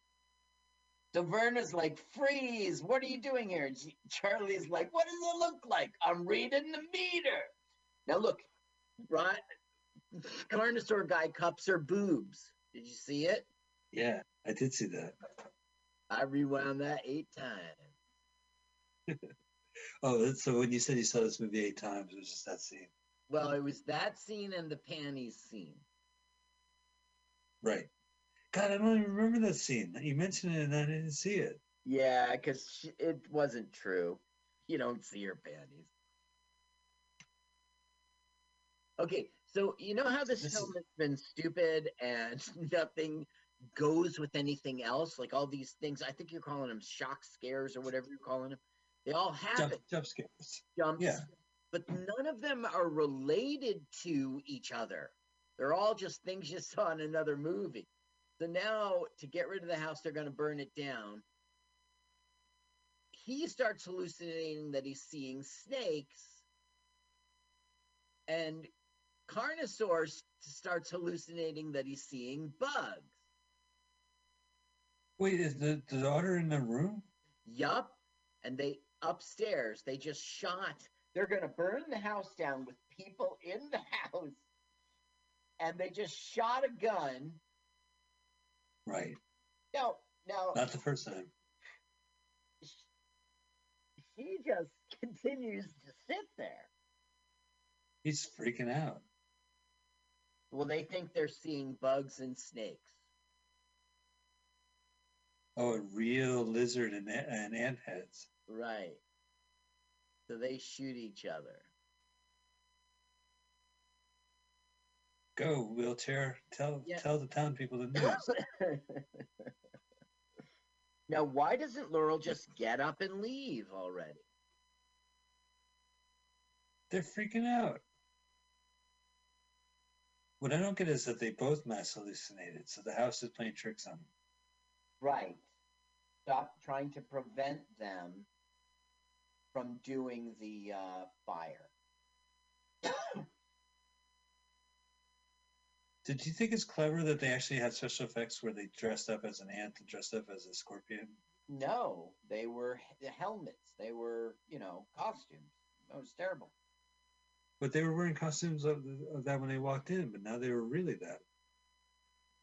So Verna's like, freeze, what are you doing here? And she- Charlie's like, what does it look like? I'm reading the meter. Now look, right Carnosaur guy cups her boobs. Did you see it? Yeah, I did see that. I rewound that eight times. Oh, so when you said you saw this movie eight times, it was just that scene, Well, it was that scene and the panties scene. right? God, I don't even remember that scene. You mentioned it, and I didn't see it. Yeah, because it wasn't true. You don't see her panties. Okay, so you know how this, This film has been stupid and nothing goes with anything else? Like all these things, I think you're calling them shock scares or whatever you're calling them. They all happen. Jump, jump scares. jumps, Yeah. but none of them are related to each other. They're all just things you saw in another movie. So now, to get rid of the house, they're going to burn it down. He starts hallucinating that he's seeing snakes, and Carnosaur starts hallucinating that he's seeing bugs. Wait, is the, the daughter in the room? Yup. And they upstairs, they just shot. They're going to burn the house down with people in the house. And they just shot a gun. Right. Now, now Not the first time. she just continues to sit there. He's freaking out. Well, they think they're seeing bugs and snakes. Oh, a real lizard and, and ant heads. Right. So they shoot each other. Go, wheelchair. Tell Yeah. tell the town people the news. now, why doesn't Laurel just get up and leave already? They're freaking out. What I don't get is that they both mass hallucinated, so the house is playing tricks on them. Right. Stop trying to prevent them from doing the uh, fire. Did you think it's clever that they actually had special effects where they dressed up as an ant and dressed up as a scorpion? No, they were helmets. They were, you know, costumes. It was terrible. But they were wearing costumes of, of that when they walked in, but now they were really that.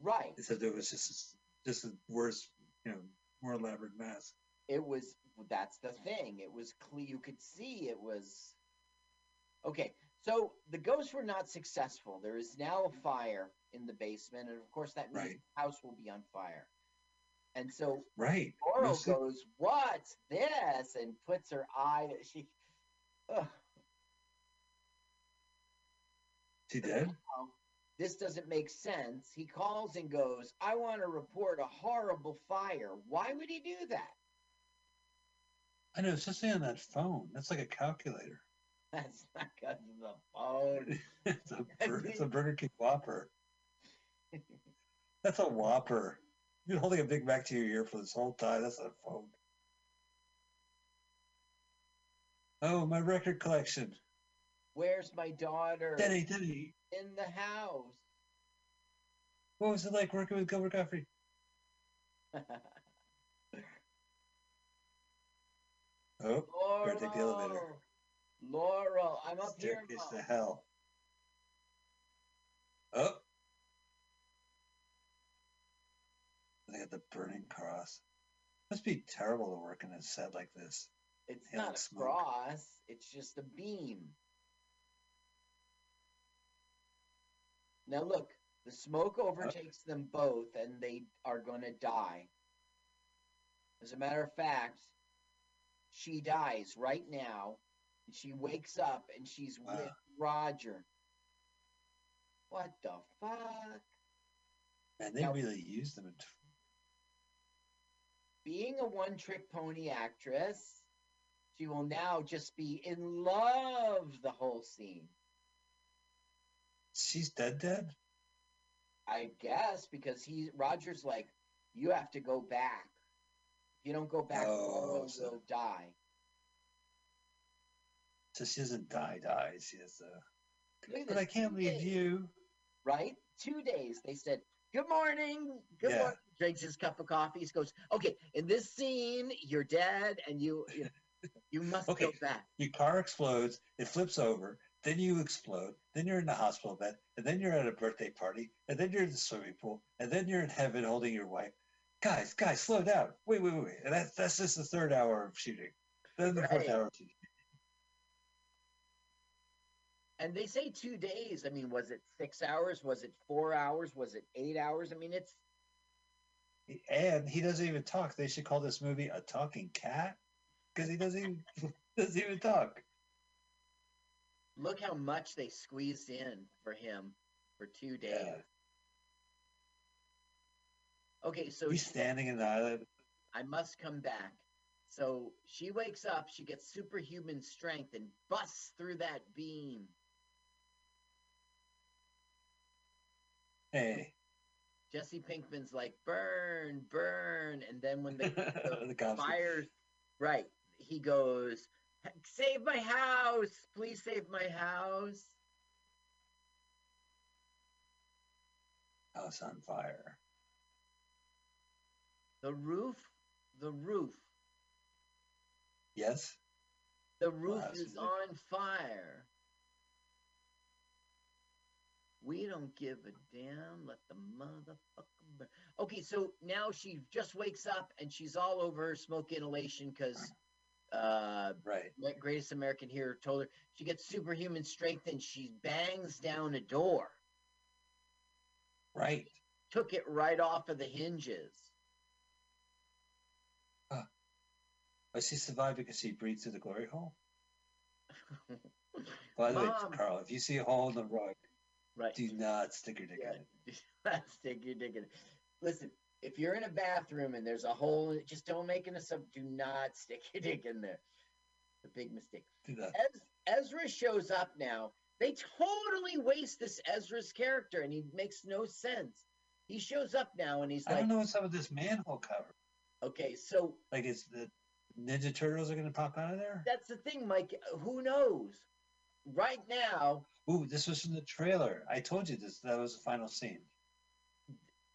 Right. Except it was just just a worse, you know, more elaborate mask. It was. That's the thing. It was clear. You could see it was. Okay, so the ghosts were not successful. There is now a fire in the basement, and of course that means Right. the house will be on fire. And so Right. Laurel goes, "What's this?" and puts her eye. She, ugh, She dead? um, this doesn't make sense. He calls and goes, "I want to report a horrible fire." Why would he do that? I know, especially on that phone. That's like a calculator. That's not because of the phone. it's, a, Bur- it's a Burger King Whopper. That's a Whopper. You've been holding a Big Mac to your ear for this whole time. That's not a phone. Oh, my record collection. Where's my daughter? Denny, Denny. In the house. What was it like working with Gilbert Gottfried? Oh, Laurel. take the elevator. Laurel, I'm up here. staircase to hell. Oh. They got the burning cross. Must be terrible to work in a set like this. It's Yeah, not a smoke. cross. It's just a beam. Now look, the smoke overtakes oh. them both, and they are going to die. As a matter of fact, she dies right now. She wakes up and she's with Roger. What the fuck? And they Now- really used them. T- Being a one trick pony actress, she will now just be in love the whole scene. She's dead, dead. I guess because he Roger's like, you have to go back. If you don't go back, Oh, so- will die. So she doesn't die, die. She uh, Look But I can't leave days, you. Right? Two days. They said, Good morning. Good Yeah. morning. Drinks his cup of coffee. He goes, Okay, in this scene, you're dead and you you, know, you must go Okay. back. Your car explodes. It flips over. Then you explode. Then you're in the hospital bed. And then you're at a birthday party. And then you're in the swimming pool. And then you're in heaven holding your wife. Guys, guys, slow down. Wait, wait, wait, wait. And that's that's just the third hour of shooting. Then the fourth hour of shooting. And they say two days. I mean, was it six hours? Was it four hours? Was it eight hours? I mean, it's And he doesn't even talk. They should call this movie a talking cat because he doesn't even doesn't even talk. look how much they squeezed in for him for two days. Yeah. Okay, so He's standing in the island. I must come back. So she wakes up, she gets superhuman strength and busts through that beam. Hey, Jesse Pinkman's like, burn, burn. And then when the, the the fires, right, he goes, save my house. Please save my house. House on fire. The roof, the roof, Yes. the roof is is on fire. We don't give a damn. Let the motherfucker burn. Okay, so now she just wakes up and she's all over her smoke inhalation because uh, Right. Greatest American Hero told her she gets superhuman strength and she bangs down a door. Right. Took it right off of the hinges. But she survived because she breathed through the glory hole. By the way, Carl, if you see a hole in the rug, right. do not stick your dick Yeah. in it. Stick your dick in. it. Listen, if you're in a bathroom and there's a hole in it, just don't make an assumption. Do not stick your dick in there. The big mistake. Do that. Ez- Ezra shows up now. They totally waste this Ezra's character, and he makes no sense. He shows up now, and he's like, I don't know what's up with this manhole cover. "Okay, so Like, is the Ninja Turtles are going to pop out of there? that's the thing, Mike. Who knows? Right now, Ooh, this was from the trailer. I told you this. That was the final scene.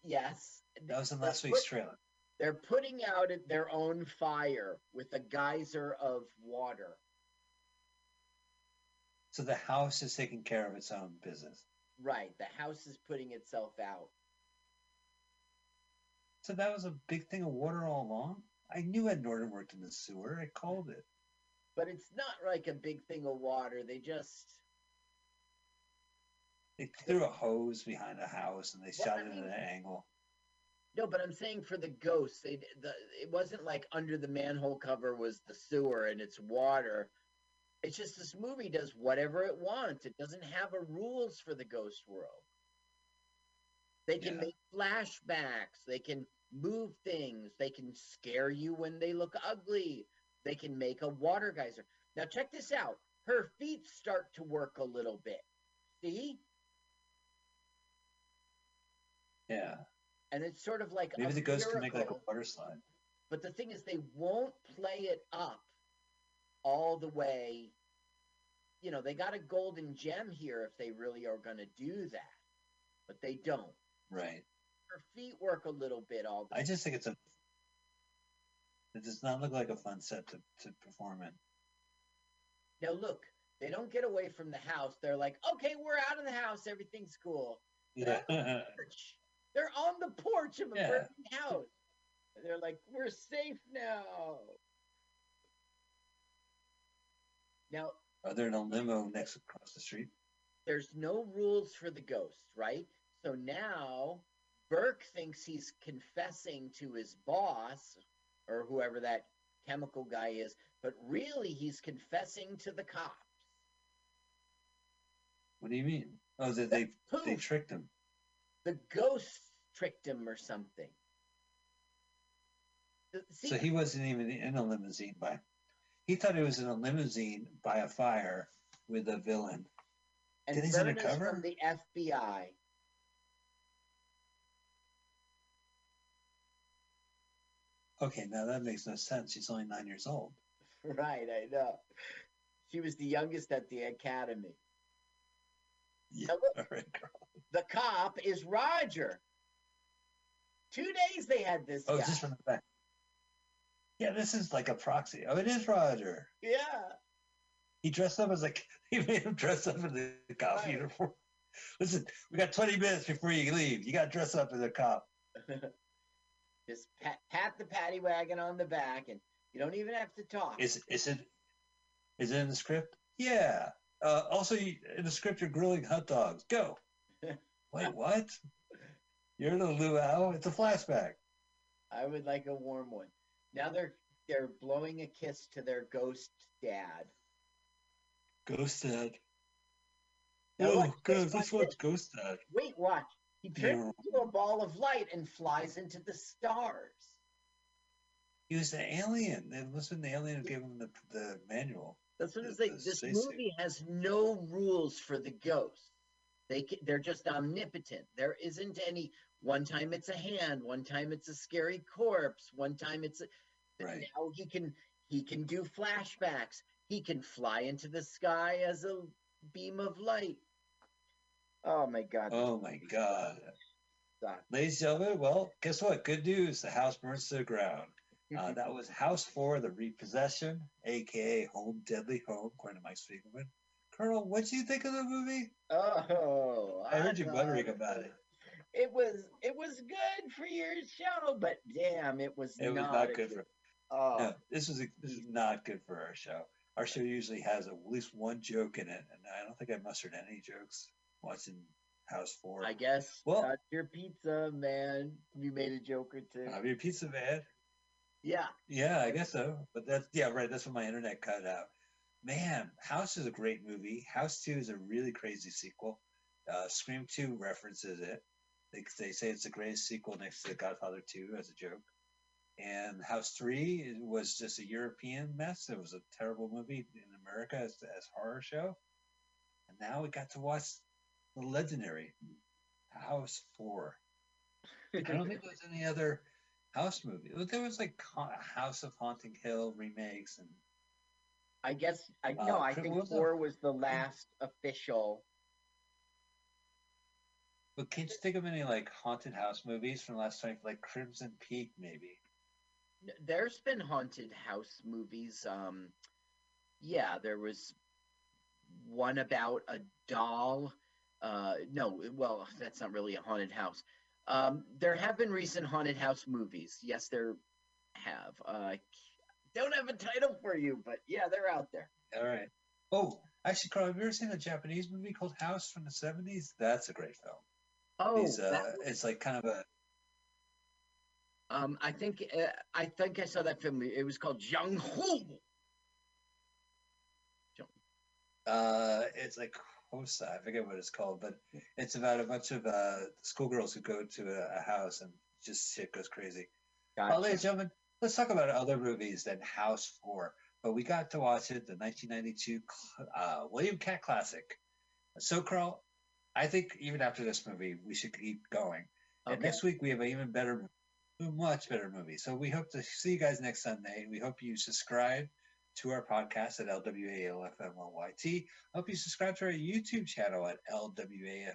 yes, That was in last week's put- trailer. They're putting out their own fire with a geyser of water. So the house is taking care of its own business. Right, the house is putting itself out. So that was a big thing of water all along. I knew Ed Norton worked in the sewer. I called it. But it's not like a big thing of water. They just They threw a hose behind the house and they Well, shot I it mean- at an angle. no. But I'm saying for the ghosts, they the it wasn't like under the manhole cover was the sewer and it's water. It's just this movie does whatever it wants. It doesn't have a rules for the ghost world. They can Yeah. make flashbacks. They can move things. They can scare you when they look ugly. they can make a water geyser. Now check this out. Her feet start to work a little bit. See? Yeah. And it's sort of like Maybe the ghost can make like a water slide. But the thing is, they won't play it up all the way. You know, they got a golden gem here if they really are going to do that, but they don't. Right. Her feet work a little bit all the I just think it's a. It does not look like a fun set to, to perform in. Now, look, they don't get away from the house. They're like, okay, we're out of the house. Everything's cool. Yeah. Porch. They're on the porch of a Yeah. burning house. And they're like, we're safe now. Now, Are there in a limo next across the street? there's no rules for the ghost, right? So now Burke thinks he's confessing to his boss or whoever that chemical guy is, but really he's confessing to the cops. What do you mean? Oh, that they they tricked him. The ghost tricked him or something. See, So he wasn't even in a limousine by. He thought he was in a limousine by a fire with a villain. and Did he's undercover? from the FBI. Okay, now that makes no sense. She's only nine years old. Right, I know. She was the youngest at the academy. Yeah. Look, All right, the cop is Roger. Two days they had this Oh, guy. just from the back. Yeah, this is like a proxy. Oh, it is Roger. Yeah. He dressed up as like he made him dress up in the cop Right. uniform. Listen, we got 20 minutes before you leave. You got to dress up as a cop. Just pat, pat the paddy wagon on the back, and you don't even have to talk. Is is it is it in the script? Yeah. Uh, also, in the script, you're grilling hot dogs. Go. Wait, what? You're in a luau. It's a flashback. I would like a warm one. Now they're they're blowing a kiss to their ghost dad. Ghost Dad. Now Oh, God, this, this one's Ghost Dad. Wait, watch. He turns Yeah. into a ball of light and flies into the stars. He was an alien. It been the alien who gave him the, the manual. That's what I'm saying. This movie has no rules for the ghosts. They they're just omnipotent. There isn't any. One time it's a hand. One time it's a scary corpse. One time it's a. Right. Now he can he can do flashbacks. He can fly into the sky as a beam of light. Oh my God! Oh my God. Ladies and gentlemen, well, guess what? Good news. The house burns to the ground. Uh, that was House 4, The Repossession, aka Home Deadly Home, according to Mike Spiegelman. Colonel, what do you think of the movie? Oh, I heard you muttering about it. It was it was good for your show, but damn, it was It was not, good for. Oh, No, this is a, this is not good for our show. Our show usually has at least one joke in it, and I don't think I mustered any jokes watching House 4. I guess Well- that's your pizza, man. You made a joke or two. I mean, Pizza Man. Yeah, Yeah, I guess so. But that's yeah, right. That's when my internet cut out. Man, House is a great movie. House Two is a really crazy sequel. Uh, Scream Two references it. They they say it's the greatest sequel next to The Godfather Two as a joke. And House Three was just a European mess. It was a terrible movie in America as as horror show. And now we got to watch the legendary House Four. I don't think there's any other house movie. There was like House of Haunting Hill remakes, and I guess I Uh, no. I think what was the- four was the last official. but can't you think of any like haunted house movies from last twenty, like Crimson Peak, maybe? There's been haunted house movies. Um, yeah, there was one about a doll. Uh, no, well, that's not really a haunted house. Um, there have been recent haunted house movies. Yes, there have. Uh, I don't have a title for you, but yeah, they're out there. All right. Oh, actually, Carl, have you ever seen a Japanese movie called House from the seventies? That's a great film. Oh, uh, that- it's like kind of a um, I think uh, I think I saw that film. It was called Jung Hu. uh, it's like Hosa, I forget what it's called, but it's about a bunch of uh schoolgirls who go to a, a house and just shit goes crazy. Well, ladies and gentlemen, let's talk about other movies than House 4. But we got to watch it, the 1992 uh, William Katt classic. So, Carl, I think even after this movie, we should keep going. And Okay. next week, we have an even better, much better movie. So, we hope to see you guys next Sunday. We hope you subscribe to our podcast at LWALFMLYT. Hope you subscribe to our YouTube channel at LWAFLMLYT.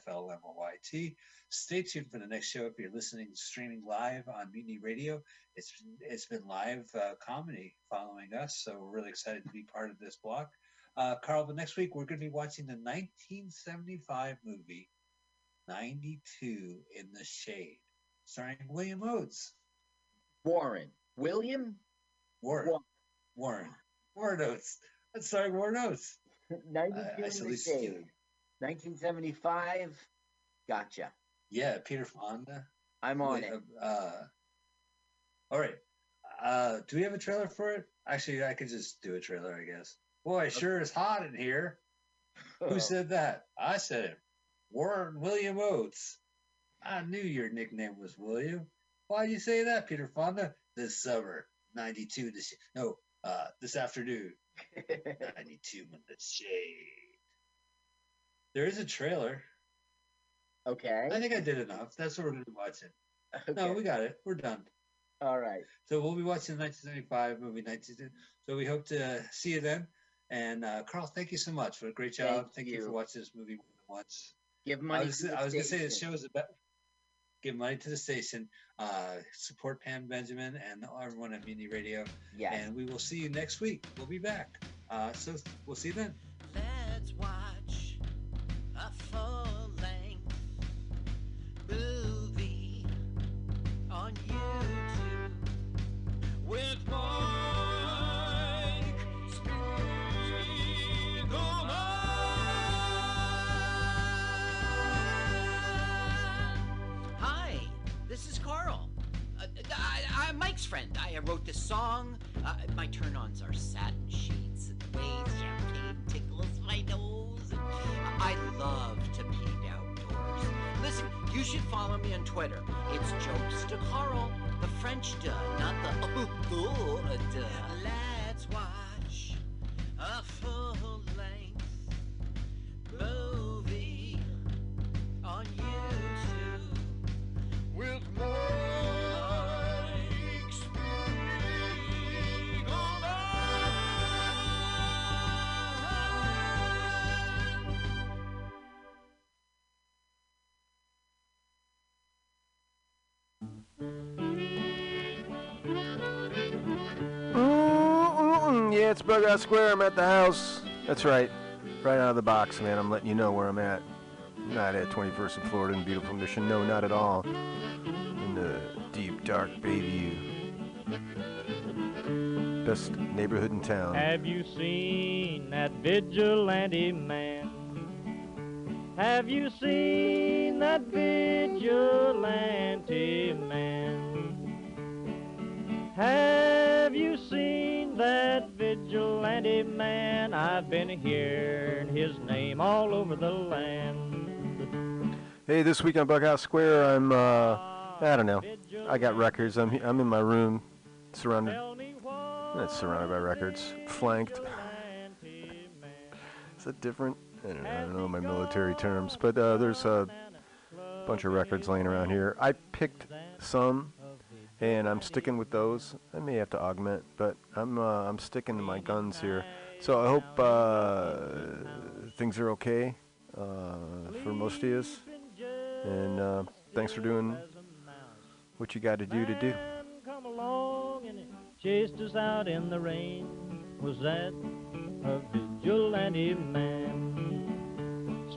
Stay tuned for the next show if you're listening streaming live on Mutiny Radio. It's it's been live uh, comedy following us, so we're really excited to be part of this block. Uh, Carl, but next week we're going to be watching the 1975 movie 92 in the Shade, starring William Oates. Warren. William? Warren. Warren. Warren. Warren Oates. That's starring Warren Oates. 92 I in the salute you. shade. 1975. Gotcha. Yeah, Peter Fonda. I'm on Wait, it. Uh, all right. Uh, do we have a trailer for it? Actually, I could just do a trailer, I guess. Boy, it sure is hot in here. Who said that? I said it. Warren William Oates. I knew your nickname was William. Why do you say that, Peter Fonda? This summer, 92. This, year, no, uh, this afternoon, 92 in the shade. There is a trailer. okay. I think I did enough. That's what we're going to be watching. okay. No, we got it. We're done. All right. So we'll be watching the 1975 movie 19. So we hope to see you then. And uh, Carl, thank you so much for a great job. Thank Thank, you. you. for watching this movie once. Give money was, to I was gonna say the show is about give money to the station. Uh, support Pam Benjamin and everyone at Mutiny Radio. Yes. And we will see you next week. We'll be back. Uh, so we'll see you then. Let's watch a full I wrote this song. Uh, my turn-ons are satin sheets and the way champagne tickles my nose. I love to paint outdoors. Listen, you should follow me on Twitter. It's jokes to Carl, the French duh, not the oh, oh uh, duh. Let's watch a Mm-mm-mm. Yeah, it's Bug Out Square. I'm at the house. That's right. Right out of the box, man. I'm letting you know where I'm at. Not at 21st in Florida in beautiful Mission. No, not at all. In the deep, dark Bayview. Best neighborhood in town. Have you seen that vigilante man? Have you seen that vigilante man? Have you seen that vigilante man? I've been hearing his name all over the land. Hey, this week on Bughouse Square, I'm, uh, I don't know. I got records. I'm, I'm in my room, surrounded, not surrounded by records, flanked. Is that different? I don't know, I don't know my military terms, but uh, there's a bunch of records laying around here. I picked some, and I'm sticking with those. I may have to augment, but I'm uh, I'm sticking to my guns here. So I hope uh, things are okay uh, for most of you, and uh, thanks for doing what you got to do to do. Come along and chased us out in the rain. Was that a vigilante man?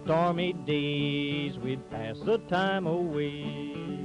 Stormy days we'd pass the time away.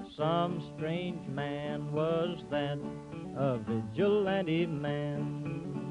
Some strange man was that. a vigilante man.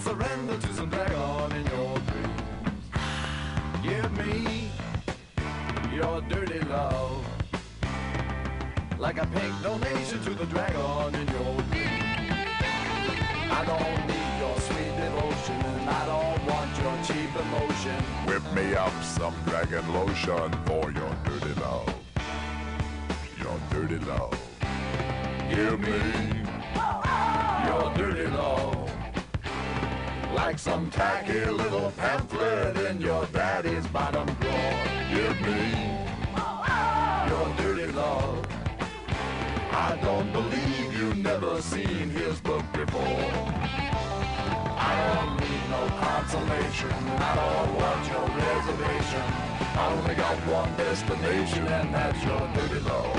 surrender to some dragon in your dreams. Give me your dirty love, like a pink donation to the dragon in your dreams. I don't need your sweet devotion, and I don't want your cheap emotion. Whip me up some dragon lotion for your. some tacky little pamphlet in your daddy's bottom drawer. Give me your dirty love. I don't believe you've never seen his book before. I don't need no consolation. I don't want your reservation. I only got one destination, and that's your dirty love.